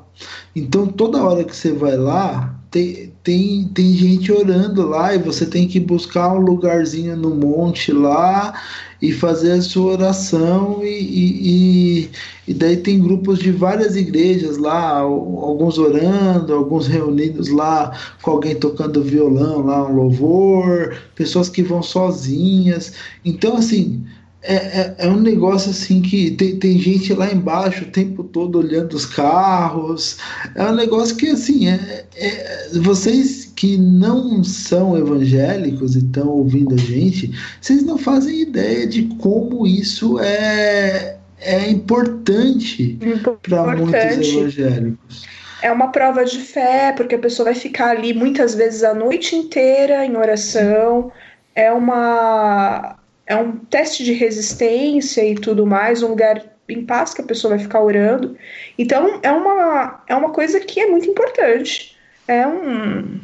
Então, toda hora que você vai lá, tem, tem, tem gente orando lá e você tem que buscar um lugarzinho no monte lá e fazer a sua oração e, e, e, daí tem grupos de várias igrejas lá, alguns orando, alguns reunidos lá com alguém tocando violão lá, um louvor, pessoas que vão sozinhas. Então, assim, é, é, é, um negócio assim que tem, tem gente lá embaixo o tempo todo olhando os carros. É um negócio que assim, é, é vocês que não são evangélicos e estão ouvindo a gente, vocês não fazem ideia de como isso é, é importante, importante. para muitos evangélicos. É uma prova de fé, porque a pessoa vai ficar ali muitas vezes a noite inteira em oração. É uma é um teste de resistência e tudo mais, um lugar em paz que a pessoa vai ficar orando. Então é uma, é uma coisa que é muito importante. É um,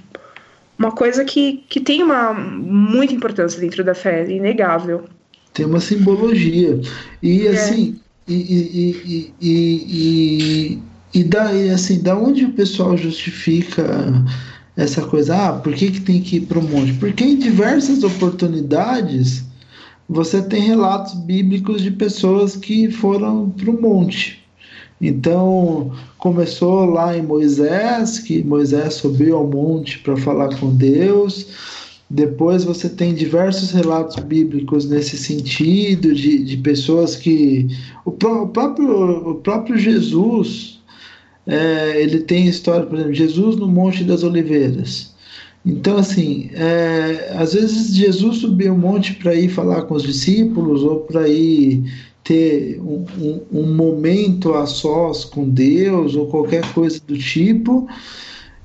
uma coisa que, que tem uma muita importância dentro da fé, inegável. Tem uma simbologia. E é. assim, e, e, e, e, e, daí, assim, da onde o pessoal justifica essa coisa? Ah, por que, que tem que ir para o monte? Porque em diversas oportunidades você tem relatos bíblicos de pessoas que foram para o monte. Então, começou lá em Moisés, que Moisés subiu ao monte para falar com Deus. Depois você tem diversos relatos bíblicos nesse sentido, de, de pessoas que. O, pró o próprio, o próprio Jesus, é, ele tem história, por exemplo, Jesus no Monte das Oliveiras. Então, assim, é, às vezes Jesus subiu um monte para ir falar com os discípulos ou para ir ter um, um, um, momento a sós com Deus ou qualquer coisa do tipo.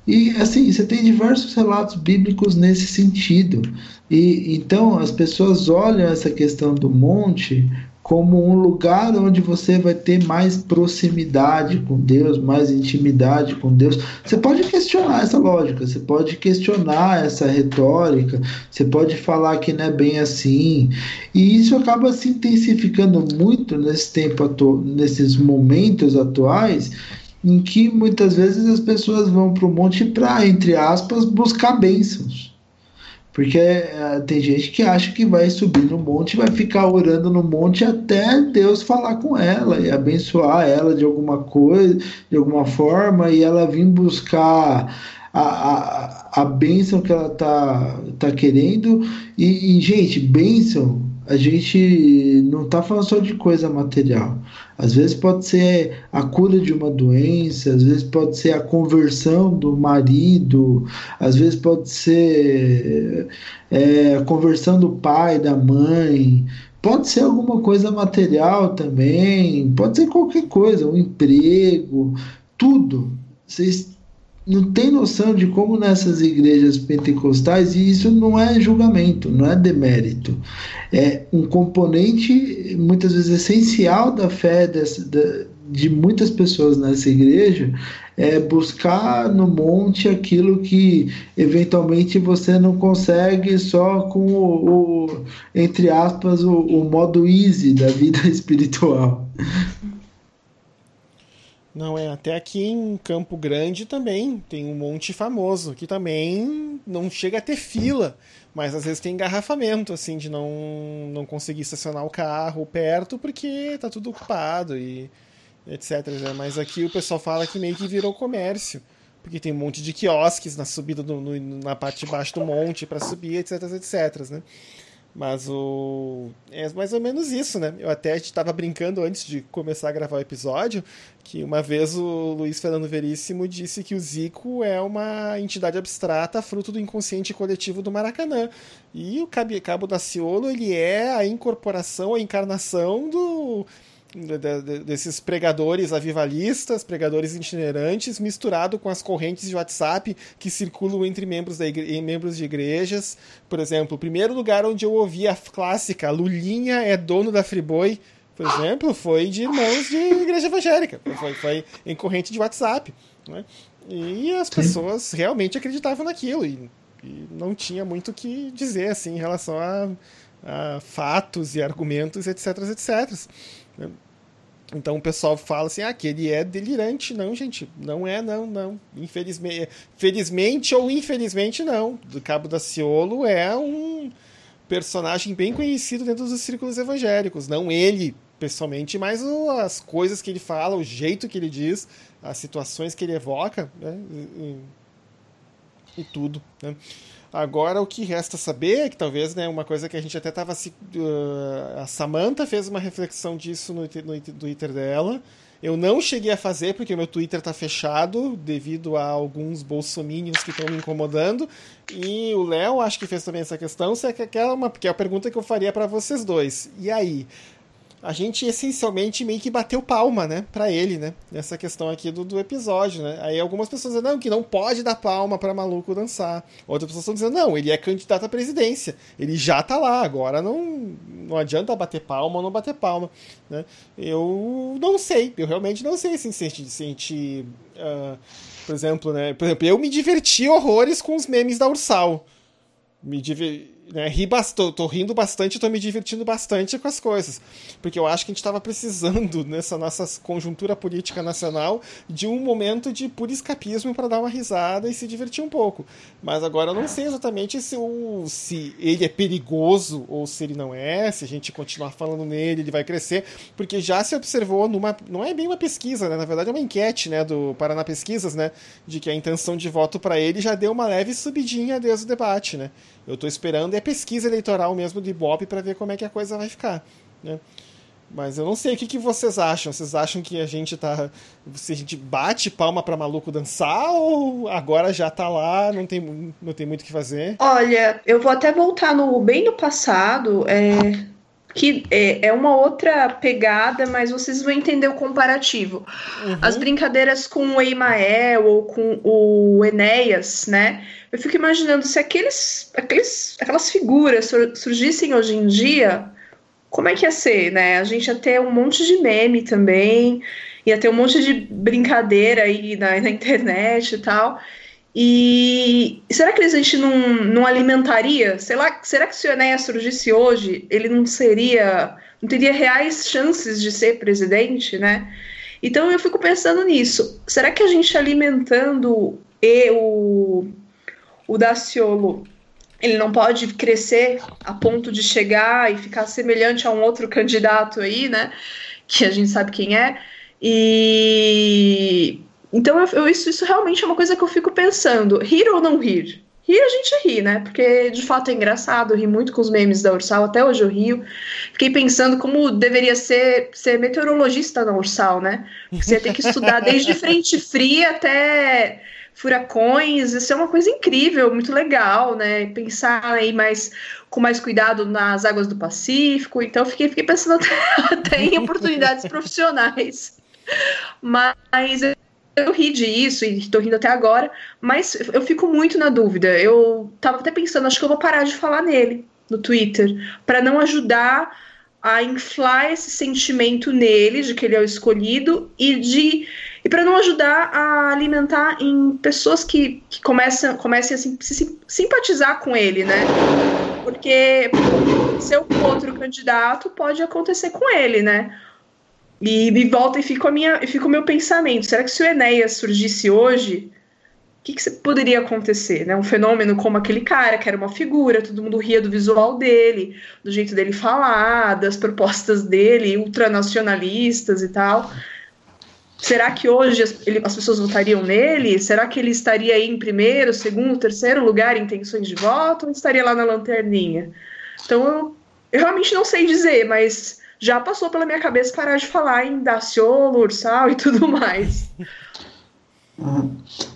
E assim, você tem diversos relatos bíblicos nesse sentido. E então as pessoas olham essa questão do monte como um lugar onde você vai ter mais proximidade com Deus, mais intimidade com Deus. Você pode questionar essa lógica, você pode questionar essa retórica, você pode falar que não é bem assim. E isso acaba se intensificando muito nesse tempo nesses momentos atuais em que muitas vezes as pessoas vão para o monte para, entre aspas, buscar bênçãos. Porque uh, tem gente que acha que vai subir no monte, vai ficar orando no monte até Deus falar com ela e abençoar ela de alguma coisa, de alguma forma, e ela vir buscar a, a, a bênção que ela tá, tá querendo. E, e gente, bênção a gente não está falando só de coisa material. Às vezes pode ser a cura de uma doença, às vezes pode ser a conversão do marido, às vezes pode ser é, a conversão do pai, da mãe, pode ser alguma coisa material também, pode ser qualquer coisa, um emprego, tudo. Vocês não tem noção de como nessas igrejas pentecostais, e isso não é julgamento, não é demérito, é um componente muitas vezes essencial da fé dessa, da, de muitas pessoas nessa igreja é buscar no monte aquilo que eventualmente você não consegue só com o, o entre aspas o, o modo easy da vida espiritual. Não é, até aqui em Campo Grande também tem um monte famoso, que também não chega a ter fila, mas às vezes tem engarrafamento, assim, de não, não conseguir estacionar o carro perto porque tá tudo ocupado e etc. Né? Mas aqui o pessoal fala que meio que virou comércio, porque tem um monte de quiosques na subida, do, no, na parte de baixo do monte para subir, etc, etc, né? Mas o. É mais ou menos isso, né? Eu até estava brincando antes de começar a gravar o episódio que uma vez o Luiz Fernando Veríssimo disse que o Zico é uma entidade abstrata fruto do inconsciente coletivo do Maracanã. E o Cabo Daciolo ele é a incorporação, a encarnação do desses pregadores avivalistas, pregadores itinerantes, misturado com as correntes de WhatsApp que circulam entre membros, da igre... membros de igrejas. Por exemplo, o primeiro lugar onde eu ouvi a clássica Lulinha é dono da Friboi, por exemplo, foi de irmãos de igreja evangélica, foi, foi em corrente de WhatsApp. Né? E as pessoas realmente acreditavam naquilo e, e não tinha muito o que dizer assim, em relação a, a fatos e argumentos, etc, etc. Então o pessoal fala assim, ah, que ele é delirante. Não, gente, não é, não, não. Infelizmente, felizmente ou infelizmente não. Do Cabo da Ciolo é um personagem bem conhecido dentro dos círculos evangélicos. Não ele, pessoalmente, mas as coisas que ele fala, o jeito que ele diz, as situações que ele evoca, né? e tudo. Né? Agora o que resta saber é que talvez né, uma coisa que a gente até estava. Uh, a Samantha fez uma reflexão disso no, no Twitter dela. Eu não cheguei a fazer porque o meu Twitter está fechado devido a alguns bolsominions que estão me incomodando. E o Léo acho que fez também essa questão, se é que é uma, que é a pergunta que eu faria para vocês dois. E aí? A gente essencialmente meio que bateu palma, né, para ele, né, nessa questão aqui do, do episódio, né. Aí algumas pessoas dizem, não, que não pode dar palma para maluco dançar. Outras pessoas estão dizendo, não, ele é candidato à presidência, ele já tá lá, agora não, não adianta bater palma ou não bater palma, né. Eu não sei, eu realmente não sei se, se, se a gente, uh, por exemplo, né, por exemplo, eu me diverti horrores com os memes da Ursal. Me diverti né, ri tô, tô rindo bastante, tô me divertindo bastante com as coisas. Porque eu acho que a gente estava precisando, nessa nossa conjuntura política nacional, de um momento de puro escapismo para dar uma risada e se divertir um pouco. Mas agora eu não sei exatamente se, o, se ele é perigoso ou se ele não é, se a gente continuar falando nele, ele vai crescer, porque já se observou numa. Não é bem uma pesquisa, né? Na verdade é uma enquete né, do Paraná Pesquisas, né? De que a intenção de voto para ele já deu uma leve subidinha desde o debate, né? Eu estou esperando é pesquisa eleitoral mesmo de Ibope para ver como é que a coisa vai ficar. Né? Mas eu não sei o que, que vocês acham. Vocês acham que a gente tá. Se a gente bate palma para maluco dançar ou agora já tá lá, não tem, não tem muito o que fazer? Olha, eu vou até voltar no bem no passado. É, que é, é uma outra pegada, mas vocês vão entender o comparativo. Uhum. As brincadeiras com o Emael ou com o Enéas, né? Eu fico imaginando se aqueles, aqueles, aquelas figuras surgissem hoje em dia, como é que ia ser, né? A gente ia ter um monte de meme também, ia ter um monte de brincadeira aí na, na internet e tal. E será que a gente não, não alimentaria? Sei lá, será que se o Enéas surgisse hoje, ele não seria. não teria reais chances de ser presidente, né? Então eu fico pensando nisso. Será que a gente alimentando e o, o Daciolo ele não pode crescer a ponto de chegar e ficar semelhante a um outro candidato aí, né? Que a gente sabe quem é. E então, eu, eu, isso, isso realmente é uma coisa que eu fico pensando: rir ou não rir? Rir a gente ri, né? Porque de fato é engraçado, eu ri muito com os memes da Ursal, até hoje eu rio. Fiquei pensando como deveria ser ser meteorologista na Ursal, né? Porque você ia ter que estudar desde frente fria até furacões, isso é uma coisa incrível, muito legal, né? Pensar aí mais com mais cuidado nas águas do Pacífico. Então fiquei, fiquei pensando até, até em oportunidades profissionais. Mas eu ri disso e estou rindo até agora, mas eu fico muito na dúvida. Eu tava até pensando, acho que eu vou parar de falar nele no Twitter, para não ajudar a inflar esse sentimento nele de que ele é o escolhido e de e para não ajudar a alimentar em pessoas que, que começam, comecem a sim, simpatizar com ele, né? Porque ser outro candidato pode acontecer com ele, né? E, e volta e fica, a minha, e fica o meu pensamento: será que se o Enéas surgisse hoje, o que, que poderia acontecer? Né? Um fenômeno como aquele cara, que era uma figura, todo mundo ria do visual dele, do jeito dele falar, das propostas dele, ultranacionalistas e tal. Será que hoje as, ele, as, pessoas votariam nele? Será que ele estaria aí em primeiro, segundo, terceiro lugar em intenções de voto ou estaria lá na lanterninha? Então eu, eu realmente não sei dizer, mas já passou pela minha cabeça parar de falar em Daciolo, Ursal e tudo mais.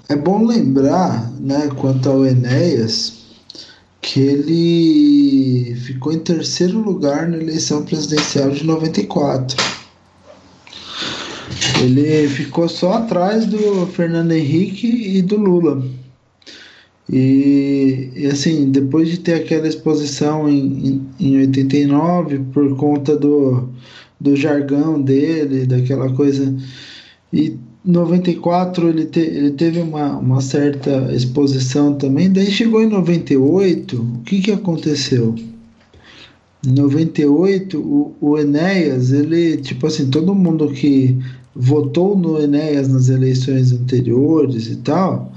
É bom lembrar, né, quanto ao Enéas, que ele ficou em terceiro lugar na eleição presidencial de 94. Ele ficou só atrás do Fernando Henrique e do Lula. E, e, assim, depois de ter aquela exposição em, em, em 89, por conta do, do jargão dele, daquela coisa. E 94 ele, te, ele teve uma, uma certa exposição também. Daí chegou em 98, o que, que aconteceu? Em 98, o, o Enéas, ele, tipo assim, todo mundo que votou no Enéas nas eleições anteriores e tal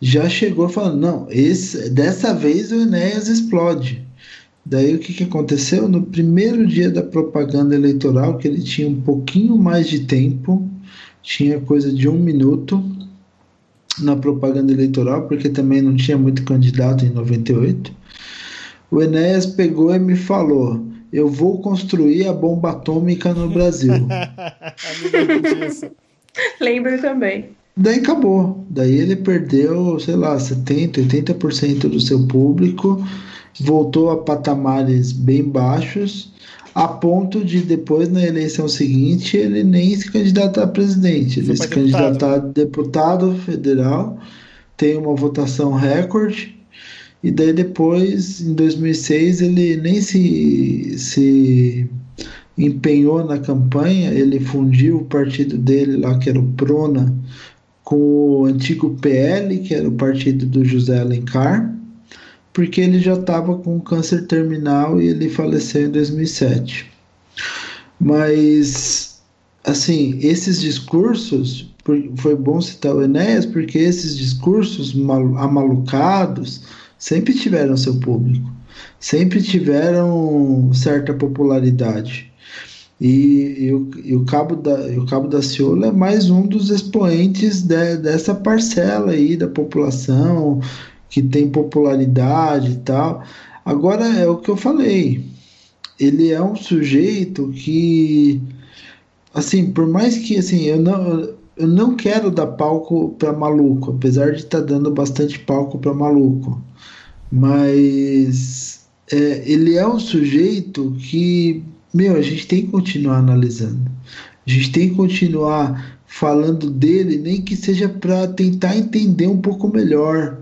já chegou falando, não, esse, dessa vez o Enéas explode. Daí o que, que aconteceu? No primeiro dia da propaganda eleitoral, que ele tinha um pouquinho mais de tempo, tinha coisa de um minuto, na propaganda eleitoral, porque também não tinha muito candidato em 98. O Enéas pegou e me falou: Eu vou construir a bomba atômica no Brasil. Lembro também. Daí acabou. Daí ele perdeu, sei lá, 70%, 80% do seu público, voltou a patamares bem baixos, a ponto de depois, na eleição seguinte, ele nem se candidatar a presidente. Ele se candidatar a deputado federal, tem uma votação recorde, e daí depois, em 2006, ele nem se, se empenhou na campanha, ele fundiu o partido dele lá, que era o Prona, com o antigo PL, que era o partido do José Alencar, porque ele já estava com câncer terminal e ele faleceu em 2007. Mas, assim, esses discursos, foi bom citar o Enéas, porque esses discursos amalucados sempre tiveram seu público, sempre tiveram certa popularidade. E, e, o, e, o, Cabo da, e o Cabo da Ciolo é mais um dos expoentes de, dessa parcela aí da população que tem popularidade e tal. Agora é o que eu falei. Ele é um sujeito que, assim, por mais que assim, eu não, eu não quero dar palco para maluco, apesar de estar tá dando bastante palco para maluco. Mas é, ele é um sujeito que meu, a gente tem que continuar analisando. A gente tem que continuar falando dele, nem que seja para tentar entender um pouco melhor.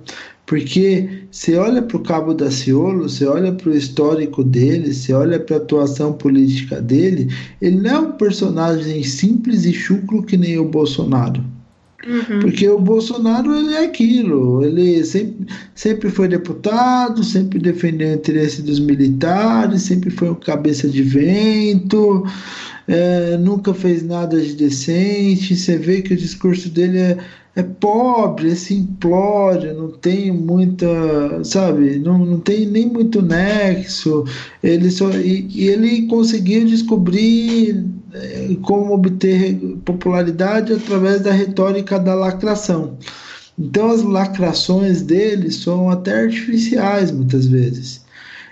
Porque você olha para o Cabo da Ciolo, você olha para o histórico dele, você olha para a atuação política dele, ele não é um personagem simples e chucro que nem o Bolsonaro. Uhum. Porque o Bolsonaro ele é aquilo, ele sempre, sempre foi deputado, sempre defendeu o interesse dos militares, sempre foi um cabeça de vento, é, nunca fez nada de decente. Você vê que o discurso dele é, é pobre, é simplório, não tem muita, sabe, não, não tem nem muito nexo. Ele só, e, e ele conseguiu descobrir como obter popularidade através da retórica da lacração. Então as lacrações dele são até artificiais muitas vezes.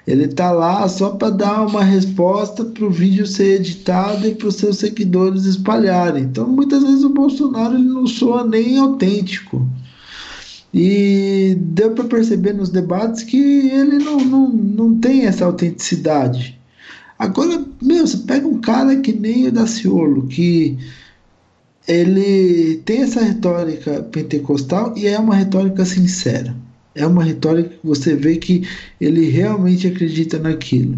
Ele está lá só para dar uma resposta para o vídeo ser editado e para os seus seguidores espalharem. Então muitas vezes o Bolsonaro ele não soa nem autêntico. E deu para perceber nos debates que ele não, não, não tem essa autenticidade. Agora, meu, você pega um cara que nem o Daciolo, que ele tem essa retórica pentecostal e é uma retórica sincera. É uma retórica que você vê que ele realmente acredita naquilo.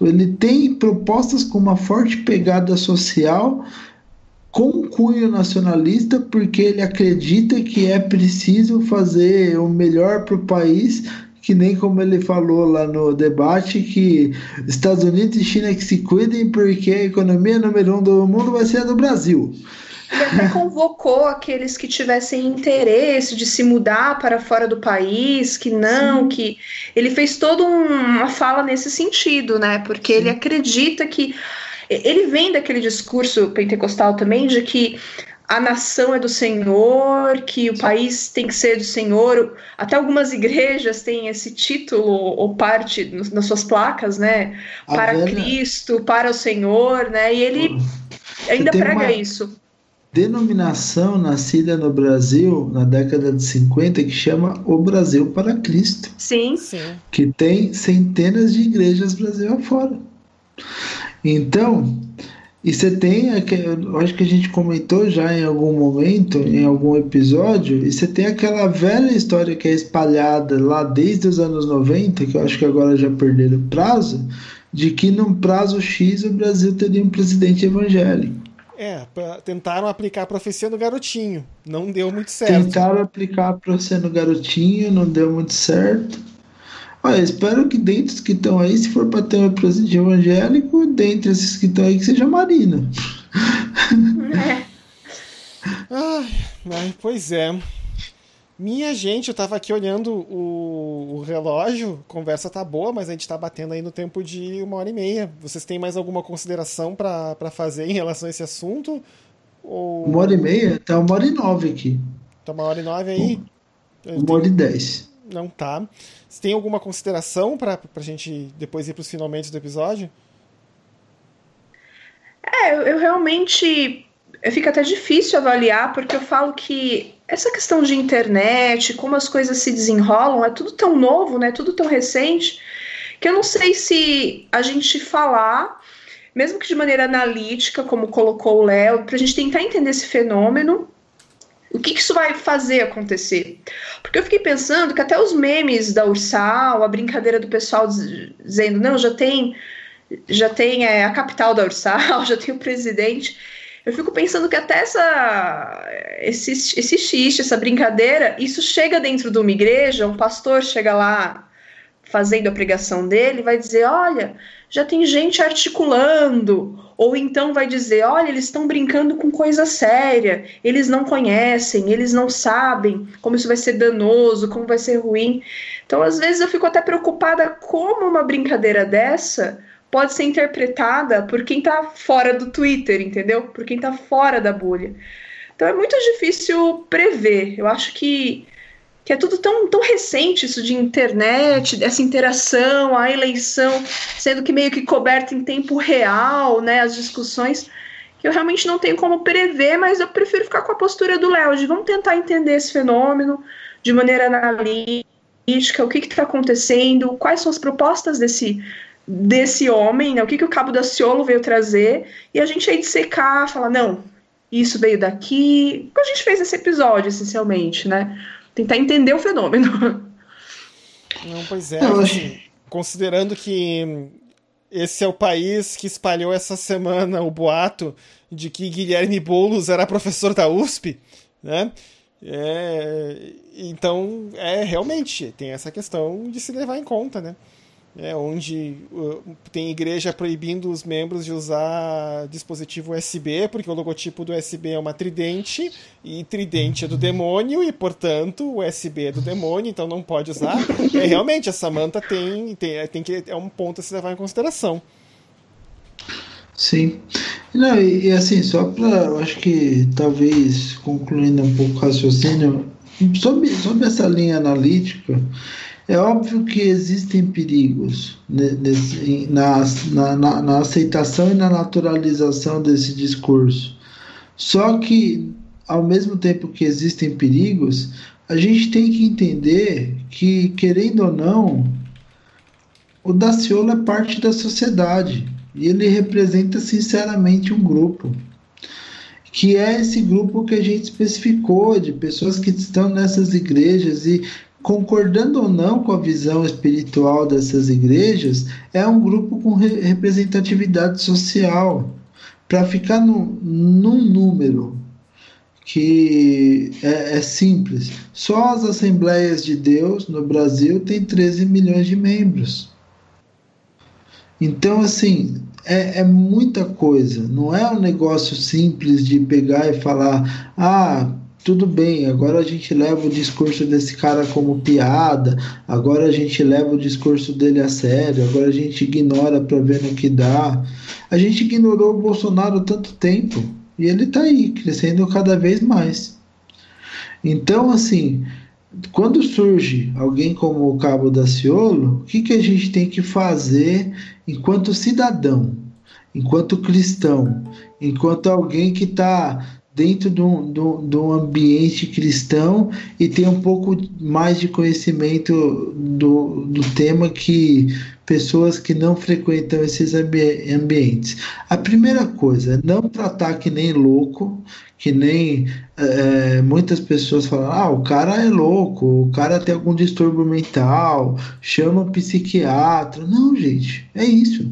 Ele tem propostas com uma forte pegada social, com cunho nacionalista, porque ele acredita que é preciso fazer o melhor para o país que nem como ele falou lá no debate, que Estados Unidos e China que se cuidem porque a economia número um do mundo vai ser a do Brasil. Ele até convocou aqueles que tivessem interesse de se mudar para fora do país, que não, Sim. que ele fez toda uma fala nesse sentido, né? Porque Sim. ele acredita que ele vem daquele discurso pentecostal também de que a nação é do Senhor, que o país tem que ser do Senhor. Até algumas igrejas têm esse título ou parte nas suas placas, né? Para velha... Cristo, para o Senhor, né? E ele ainda prega isso. Denominação nascida no Brasil na década de 50 que chama O Brasil para Cristo. Sim. Sim. Que tem centenas de igrejas Brasil afora. Então, e você tem, eu acho que a gente comentou já em algum momento, em algum episódio, e você tem aquela velha história que é espalhada lá desde os anos 90, que eu acho que agora já perderam o prazo, de que num prazo X o Brasil teria um presidente evangélico. É, tentaram aplicar a profecia no garotinho, não deu muito certo. Tentaram aplicar a profecia no garotinho, não deu muito certo. Olha, espero que dentre os que estão aí, se for para ter um presidente evangélico, dentre esses que estão aí, que seja Marina. É. Ai, pois é. Minha gente, eu tava aqui olhando o, o, relógio, conversa tá boa, mas a gente tá batendo aí no tempo de uma hora e meia. Vocês têm mais alguma consideração para fazer em relação a esse assunto? Ou... Uma hora e meia? Tá uma hora e nove aqui. Tá uma hora e nove aí? Uma hora e dez. Não tá. Você tem alguma consideração para a gente depois ir para os finalmente do episódio? É, eu, realmente. Fica até difícil avaliar, porque eu falo que essa questão de internet, como as coisas se desenrolam, é tudo tão novo, né? Tudo tão recente, que eu não sei se a gente falar, mesmo que de maneira analítica, como colocou o Léo, para a gente tentar entender esse fenômeno, o que, que, isso vai fazer acontecer? Porque eu fiquei pensando que até os memes da Ursal, a brincadeira do pessoal dizendo, não, já tem já tem é, a capital da Ursal, já tem o presidente. Eu fico pensando que até essa, esse, esse xiste, essa brincadeira, isso chega dentro de uma igreja, um pastor chega lá fazendo a pregação dele, vai dizer: olha, já tem gente articulando, ou então vai dizer: olha, eles estão brincando com coisa séria, eles não conhecem, eles não sabem como isso vai ser danoso, como vai ser ruim. Então, às vezes, eu fico até preocupada como uma brincadeira dessa pode ser interpretada por quem está fora do Twitter, entendeu? Por quem está fora da bolha. Então é muito difícil prever. Eu acho que, que é tudo tão, tão recente isso de internet, essa interação, a eleição, sendo que meio que coberta em tempo real, né? As discussões. Que eu realmente não tenho como prever, mas eu prefiro ficar com a postura do Léo, de vamos tentar entender esse fenômeno de maneira analítica, o que está acontecendo, quais são as propostas desse desse homem, né? O que, que o Cabo da Ciolo veio trazer, e a gente aí dissecar, falar, não, isso veio daqui. O que a gente fez nesse episódio, essencialmente, né? Tentar entender o fenômeno. Não, pois é, assim, considerando que esse é o país que espalhou essa semana o boato de que Guilherme Boulos era professor da USP, né? É, então, é realmente tem essa questão de se levar em conta, né? É, onde uh, tem igreja proibindo os membros de usar dispositivo USB, porque o logotipo do USB é uma tridente, e tridente é do demônio, e portanto o USB é do demônio, então não pode usar. É, realmente, a Samantha tem, tem, tem que, é um ponto a se levar em consideração. Sim. Não, e, e assim, só para, acho que talvez concluindo um pouco o raciocínio, sobre, sobre essa linha analítica, é óbvio que existem perigos nesse, na, na, na, aceitação e na naturalização desse discurso. Só que, ao mesmo tempo que existem perigos, a gente tem que entender que, querendo ou não, o Daciolo é parte da sociedade e ele representa sinceramente um grupo que é esse grupo que a gente especificou de pessoas que estão nessas igrejas e concordando ou não com a visão espiritual dessas igrejas, é um grupo com re representatividade social. Para ficar no, num número que é, é, simples, só as Assembleias de Deus no Brasil tem 13 milhões de membros. Então, assim, é, é muita coisa. Não é um negócio simples de pegar e falar, ah, tudo bem, agora a gente leva o discurso desse cara como piada, agora a gente leva o discurso dele a sério, agora a gente ignora para ver no que dá. A gente ignorou o Bolsonaro tanto tempo e ele está aí, crescendo cada vez mais. Então, assim, quando surge alguém como o Cabo da Ciolo, o que, que a gente tem que fazer enquanto cidadão, enquanto cristão, enquanto alguém que está dentro de um, de, um, de um, ambiente cristão e ter um pouco mais de conhecimento do, do tema que pessoas que não frequentam esses ambi ambientes. A primeira coisa não tratar que nem louco, que nem é, muitas pessoas falam, ah, o cara é louco, o cara tem algum distúrbio mental, chama psiquiatra. Não, gente, é isso.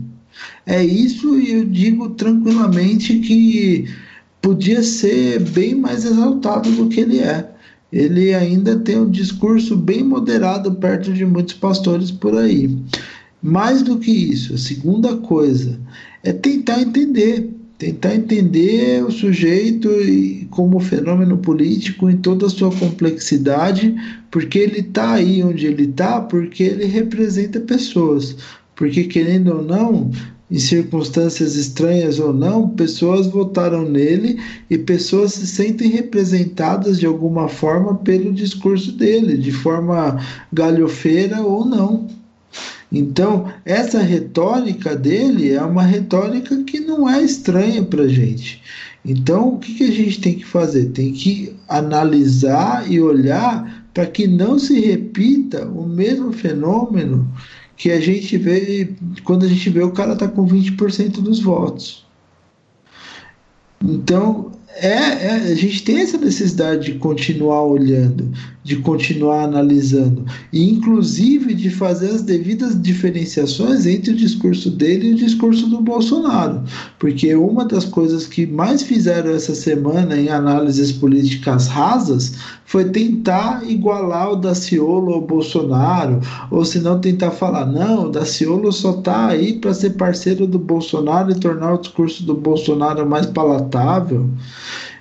É isso e eu digo tranquilamente que podia ser bem mais exaltado do que ele é. Ele ainda tem um discurso bem moderado perto de muitos pastores por aí. Mais do que isso, a segunda coisa é tentar entender, tentar entender o sujeito como fenômeno político em toda a sua complexidade, porque ele está aí onde ele está, porque ele representa pessoas. Porque, querendo ou não, em circunstâncias estranhas ou não, pessoas votaram nele e pessoas se sentem representadas de alguma forma pelo discurso dele, de forma galhofeira ou não. Então, essa retórica dele é uma retórica que não é estranha para gente. Então, o que, que a gente tem que fazer? Tem que analisar e olhar para que não se repita o mesmo fenômeno que a gente vê quando a gente vê o cara tá com 20% dos votos. Então, é, é, a gente tem essa necessidade de continuar olhando, de continuar analisando, e inclusive de fazer as devidas diferenciações entre o discurso dele e o discurso do Bolsonaro. Porque uma das coisas que mais fizeram essa semana em análises políticas rasas foi tentar igualar o Daciolo ao Bolsonaro, ou se não tentar falar, não, o Daciolo só está aí para ser parceiro do Bolsonaro e tornar o discurso do Bolsonaro mais palatável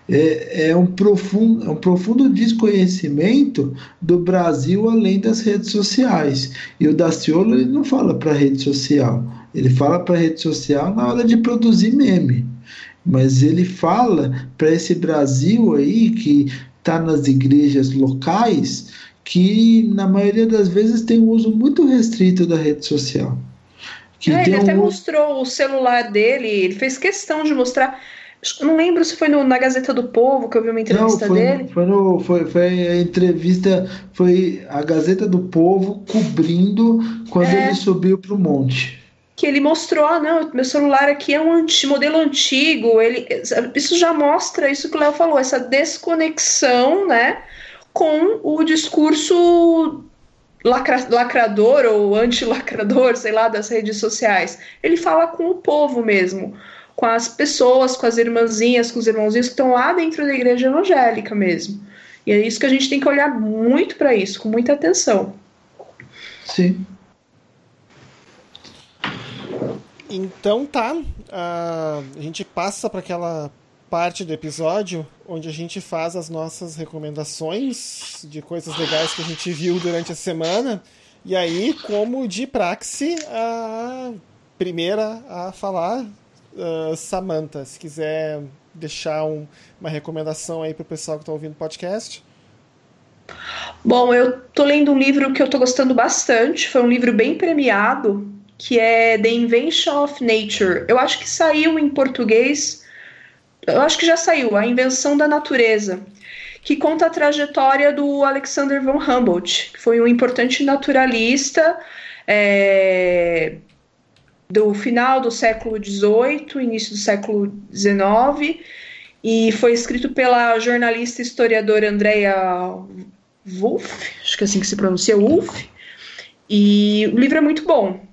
é, é, um profundo, é um profundo desconhecimento do Brasil além das redes sociais. E o Daciolo ele não fala para rede social, ele fala para rede social na hora de produzir meme. Mas ele fala para esse Brasil aí que está nas igrejas locais, que na maioria das vezes tem um uso muito restrito da rede social. É, ele até mostrou o celular dele, ele fez questão de mostrar não lembro se foi no, na Gazeta do Povo que eu vi uma entrevista não, foi, dele. Foi, no, foi, foi a entrevista, foi a Gazeta do Povo cobrindo quando é. ele subiu para o monte. Que ele mostrou, ah, não, meu celular aqui é um anti, modelo antigo. Ele, isso já mostra isso que o Léo falou, essa desconexão, né, com o discurso lacra, lacrador ou anti-lacrador, sei lá, das redes sociais. Ele fala com o povo mesmo com as pessoas, com as irmãzinhas, com os irmãozinhos que estão lá dentro da igreja evangélica mesmo. E é isso que a gente tem que olhar muito para isso, com muita atenção. Sim. Então tá, a gente passa para aquela parte do episódio onde a gente faz as nossas recomendações de coisas legais que a gente viu durante a semana. E aí, como de praxe, a primeira a falar uh, Samantha, se quiser deixar um, uma recomendação aí para o pessoal que está ouvindo o podcast. Bom, eu tô lendo um livro que eu tô gostando bastante, foi um livro bem premiado, que é The Invention of Nature. Eu acho que saiu em português, eu acho que já saiu, A Invenção da Natureza, que conta a trajetória do Alexander von Humboldt, que foi um importante naturalista, é, do final do século XVIII, início do século XIX, e foi escrito pela jornalista e historiadora Andrea Wolff, acho que é assim que se pronuncia, Wolff, e o livro é muito bom,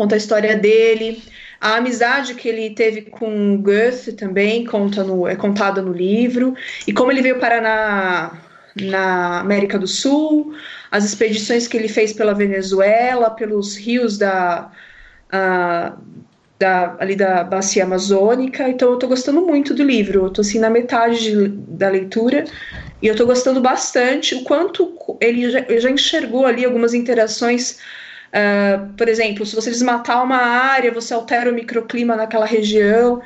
conta a história dele, a amizade que ele teve com Goethe também conta no, é contada no livro, e como ele veio parar na, na América do Sul, as expedições que ele fez pela Venezuela, pelos rios da da, ali da bacia amazônica, então eu estou gostando muito do livro, eu estou assim na metade de, da leitura. E eu estou gostando bastante o quanto ele já, já enxergou ali algumas interações, uh, por exemplo, se você desmatar uma área, você altera o microclima naquela região,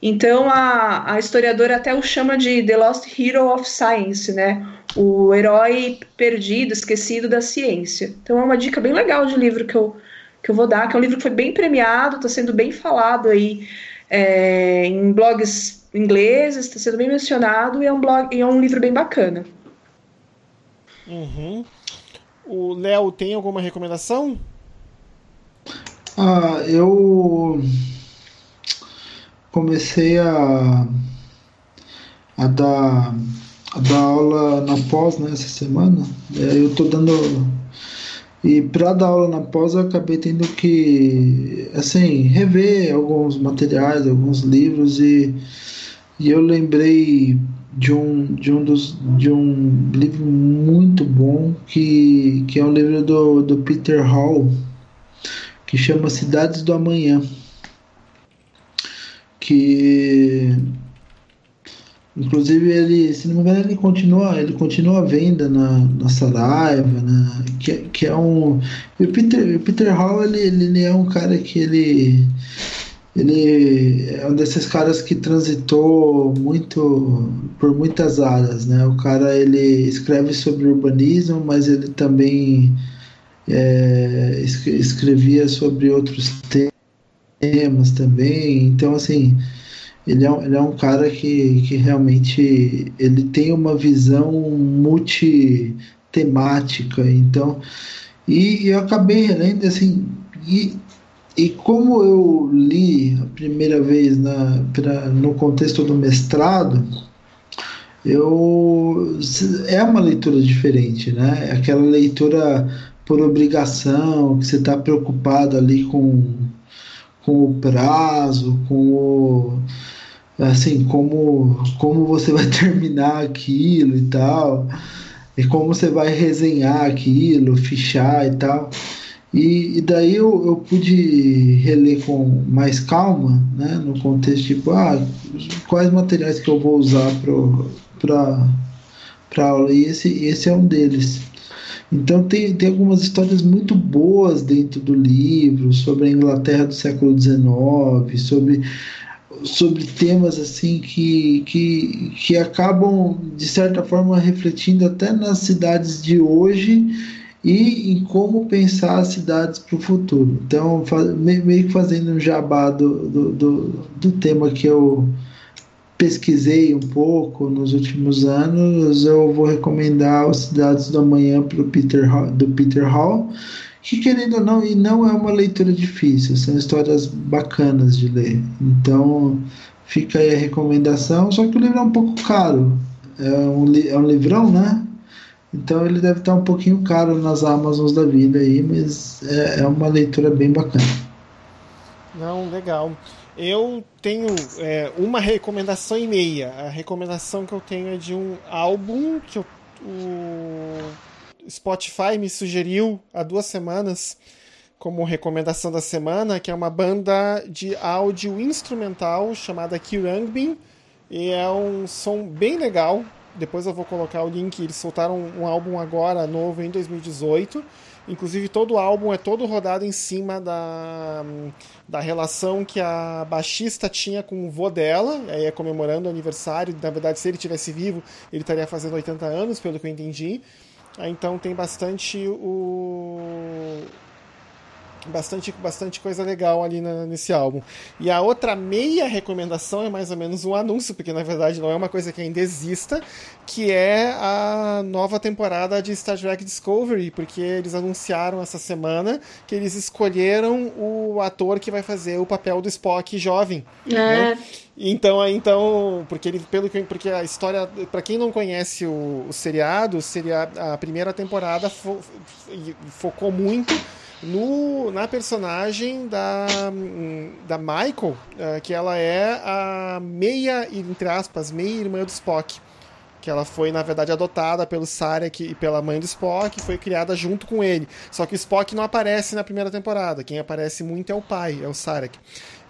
então a, a historiadora até o chama de The Lost Hero of Science, né? O herói perdido, esquecido da ciência. Então é uma dica bem legal de livro que eu, que eu vou dar, que é um livro que foi bem premiado, está sendo bem falado aí é, em blogs ingleses, está sendo bem mencionado e é um, blog, e é um livro bem bacana. Uhum. O Léo tem alguma recomendação? Ah, eu comecei a, a dar a dar aula na pós né, essa semana. Eu estou dando e para dar aula na pós eu acabei tendo que assim rever alguns materiais, alguns livros e, e eu lembrei de um de um dos de um livro muito bom que, que é um livro do, do Peter Hall que chama Cidades do Amanhã que Inclusive ele, se não me engano, ele continua, ele continua à venda na, na Saraiva, né? que, que é um. O Peter, o Peter Hall ele, ele é um cara que ele ele é um desses caras que transitou muito por muitas áreas, né? O cara ele escreve sobre urbanismo, mas ele também é, escrevia sobre outros temas também. Então, assim, ele é, ele é um cara que, que realmente ele tem uma visão multitemática. Então, e, e eu acabei relendo assim. E, e como eu li a primeira vez na, pra, no contexto do mestrado, eu é uma leitura diferente, né? Aquela leitura por obrigação, que você está preocupado ali com, com o prazo, com o assim, como, como você vai terminar aquilo e tal, e como você vai resenhar aquilo, fichar e tal. E, e daí eu, eu pude reler com mais calma, né, no contexto tipo, ah, quais materiais que eu vou usar para aula, e esse, esse é um deles. Então tem, tem algumas histórias muito boas dentro do livro sobre a Inglaterra do século XIX, sobre, sobre temas assim que, que, que acabam de certa forma refletindo até nas cidades de hoje e em como pensar as cidades para o futuro. Então, meio que fazendo um jabá do, do, do, do, tema que eu pesquisei um pouco nos últimos anos, eu vou recomendar os Cidades do Amanhã pro Peter, do Peter Hall, que querendo ou não, e não é uma leitura difícil, são histórias bacanas de ler. Então, fica aí a recomendação, só que o livro é um pouco caro. É um, é um livrão, né? Então ele deve estar um pouquinho caro nas Amazons da vida aí, mas é, é uma leitura bem bacana. Não, legal. Eu tenho é, uma recomendação e meia. A recomendação que eu tenho é de um álbum que eu, o Spotify me sugeriu há duas semanas como recomendação da semana, que é uma banda de áudio instrumental chamada Kirangbin. E é um som bem legal, depois eu vou colocar o link. Eles soltaram um álbum agora, novo, em 2018. Inclusive, todo o álbum é todo rodado em cima da, da relação que a baixista tinha com o vô dela. Aí é comemorando o aniversário. Na verdade, se ele tivesse vivo, ele estaria fazendo 80 anos, pelo que eu entendi. Então tem bastante o bastante, bastante coisa legal ali na, nesse álbum. E a outra meia recomendação é mais ou menos um anúncio, porque na verdade não é uma coisa que ainda exista, que é a nova temporada de Star Trek Discovery, porque eles anunciaram essa semana que eles escolheram o ator que vai fazer o papel do Spock jovem. É. Né? Então, então, porque ele, pelo que, porque a história, para quem não conhece o, o seriado, seria a primeira temporada fo, focou muito no, na personagem da, da Michael, uh, que ela é a meia, entre aspas, meia irmã do Spock. Que ela foi, na verdade, adotada pelo Sarek e pela mãe do Spock, e foi criada junto com ele. Só que o Spock não aparece na primeira temporada. Quem aparece muito é o pai, é o Sarek.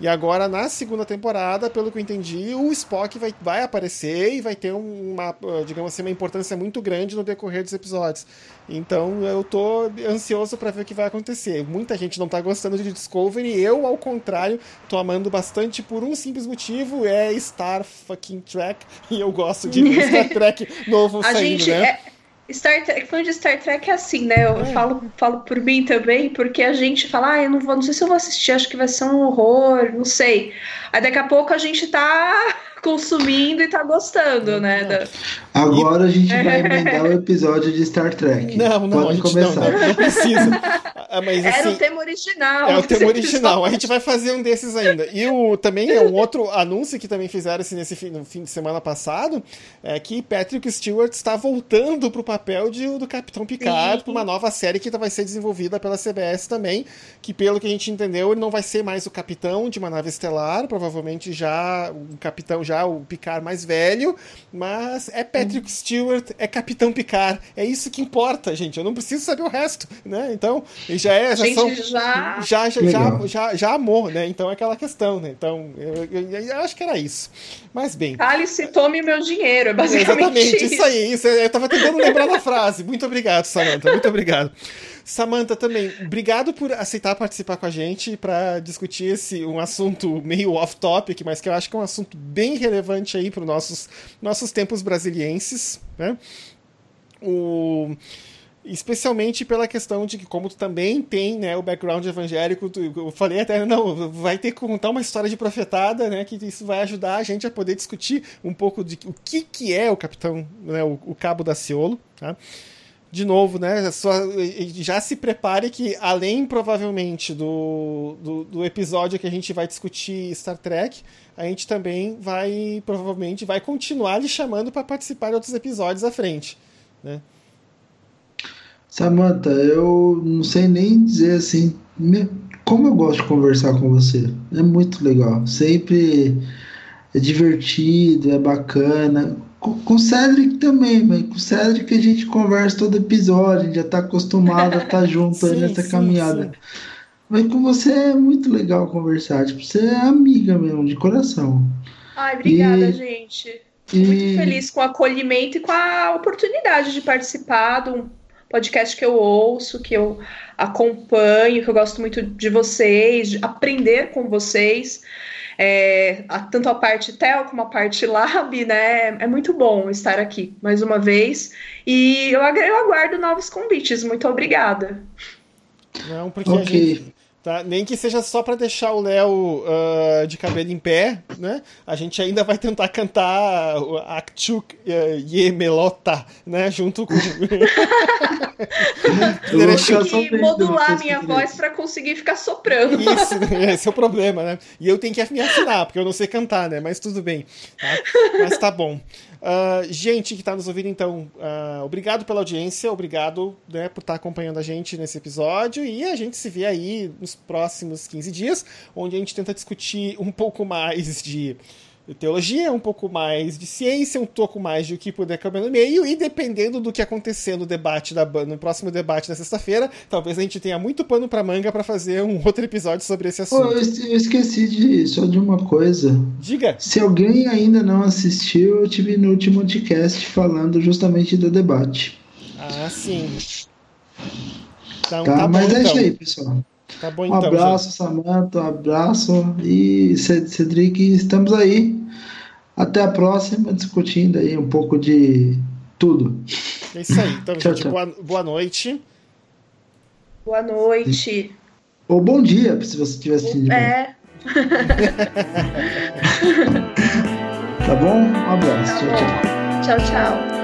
E agora, na segunda temporada, pelo que eu entendi, o Spock vai, vai aparecer e vai ter uma, digamos assim, uma importância muito grande no decorrer dos episódios. Então eu tô ansioso para ver o que vai acontecer. Muita gente não tá gostando de Discovery, eu, ao contrário, tô amando bastante por um simples motivo, é Star fucking Trek, e eu gosto de Star Trek novo saindo, gente né? É... Star Trek, fã de Star Trek é assim, né? Eu é. falo, falo por mim também, porque a gente fala, ah, eu não vou, não sei se eu vou assistir, acho que vai ser um horror, não sei. Aí daqui a pouco a gente tá consumindo e tá gostando, né? Da... Agora a gente vai emendar o episódio de Star Trek. Não, não, Pode começar. Não, não, precisa. Ah, mas, assim, Era o tema original. É o tema original. A gente vai fazer um desses ainda. E o, também é um outro anúncio que também fizeram assim, nesse fim, no fim de semana passado, é que Patrick Stewart está voltando pro papel de, do Capitão Picard para uma nova série que vai ser desenvolvida pela CBS também, que pelo que a gente entendeu, ele não vai ser mais o capitão de uma nave estelar, provavelmente já o capitão já o Picard mais velho, mas é Patrick hum. Stewart, é Capitão Picard. É isso que importa, gente. Eu não preciso saber o resto, né? Então, já é. Já, são, já... Já, já, já, já, já, amou, né? Então é aquela questão, né? Então, eu, eu, eu, eu acho que era isso. Mas bem. Alice, tome meu dinheiro, é basicamente. Exatamente, isso, isso aí. Isso, eu tava tentando lembrar da frase. Muito obrigado, Samantha. Muito obrigado. Samantha também, obrigado por aceitar participar com a gente para discutir esse um assunto meio off-topic, mas que eu acho que é um assunto bem relevante aí para os nossos, nossos tempos brasilienses, né? O especialmente pela questão de que como tu também tem né, o background evangélico, tu, eu falei até, não, vai ter que contar uma história de profetada, né, que isso vai ajudar a gente a poder discutir um pouco de o que, que é o capitão, né, o, o cabo da Ciolo, tá? De novo, né? Só, já se prepare que, além provavelmente do, do, do, episódio que a gente vai discutir Star Trek, a gente também vai provavelmente vai continuar lhe chamando para participar de outros episódios à frente, né? Samantha, eu não sei nem dizer assim, como eu gosto de conversar com você. É muito legal. Sempre é divertido, é bacana. Com o Cedric também, mas com o Cedric a gente conversa todo episódio, a gente já tá acostumado a estar tá junto sim, aí nessa sim, caminhada. Sim. Mas com você é muito legal conversar, tipo, você é amiga mesmo, de coração. Ai, obrigada, e, gente. Fico e... muito feliz com o acolhimento e com a oportunidade de participar de um podcast que eu ouço, que eu acompanho, que eu gosto muito de vocês, de aprender com vocês é, a, tanto a parte TEL como a parte Lab, né? É muito bom estar aqui mais uma vez. E eu, eu aguardo novos convites. Muito obrigada. Não, porque okay. a gente Tá? Nem que seja só para deixar o Léo uh, de cabelo em pé, né? A gente ainda vai tentar cantar Akchuk uh, Yemelota, né? Junto com. eu que modular minha voz para conseguir ficar soprando. Isso, esse é o problema, né? E eu tenho que me afinar, porque eu não sei cantar, né? Mas tudo bem. Tá? Mas tá bom. Uh, gente que está nos ouvindo, então, uh, obrigado pela audiência, obrigado né, por estar tá acompanhando a gente nesse episódio e a gente se vê aí nos próximos 15 dias, onde a gente tenta discutir um pouco mais de teologia, um pouco mais de ciência, um pouco mais de o que puder caber no meio, e dependendo do que acontecer no debate da no próximo debate da sexta-feira, talvez a gente tenha muito pano para manga para fazer um outro episódio sobre esse assunto. Oh, eu esqueci de, só de uma coisa. Diga. Se alguém ainda não assistiu, eu tive no último podcast falando justamente do debate. Ah, sim. Então, tá, tá mas bom, é então. isso aí, pessoal. Tá bom, um então, abraço, Samanta, um abraço. E Cedric, estamos aí. Até a próxima, discutindo aí um pouco de tudo. É isso aí. Então, tchau, gente, tchau. Boa, boa noite. Boa noite. Ou bom dia, se você estiver assistindo. É. tá bom? Um abraço. Tá tchau, bom. tchau. Tchau, tchau.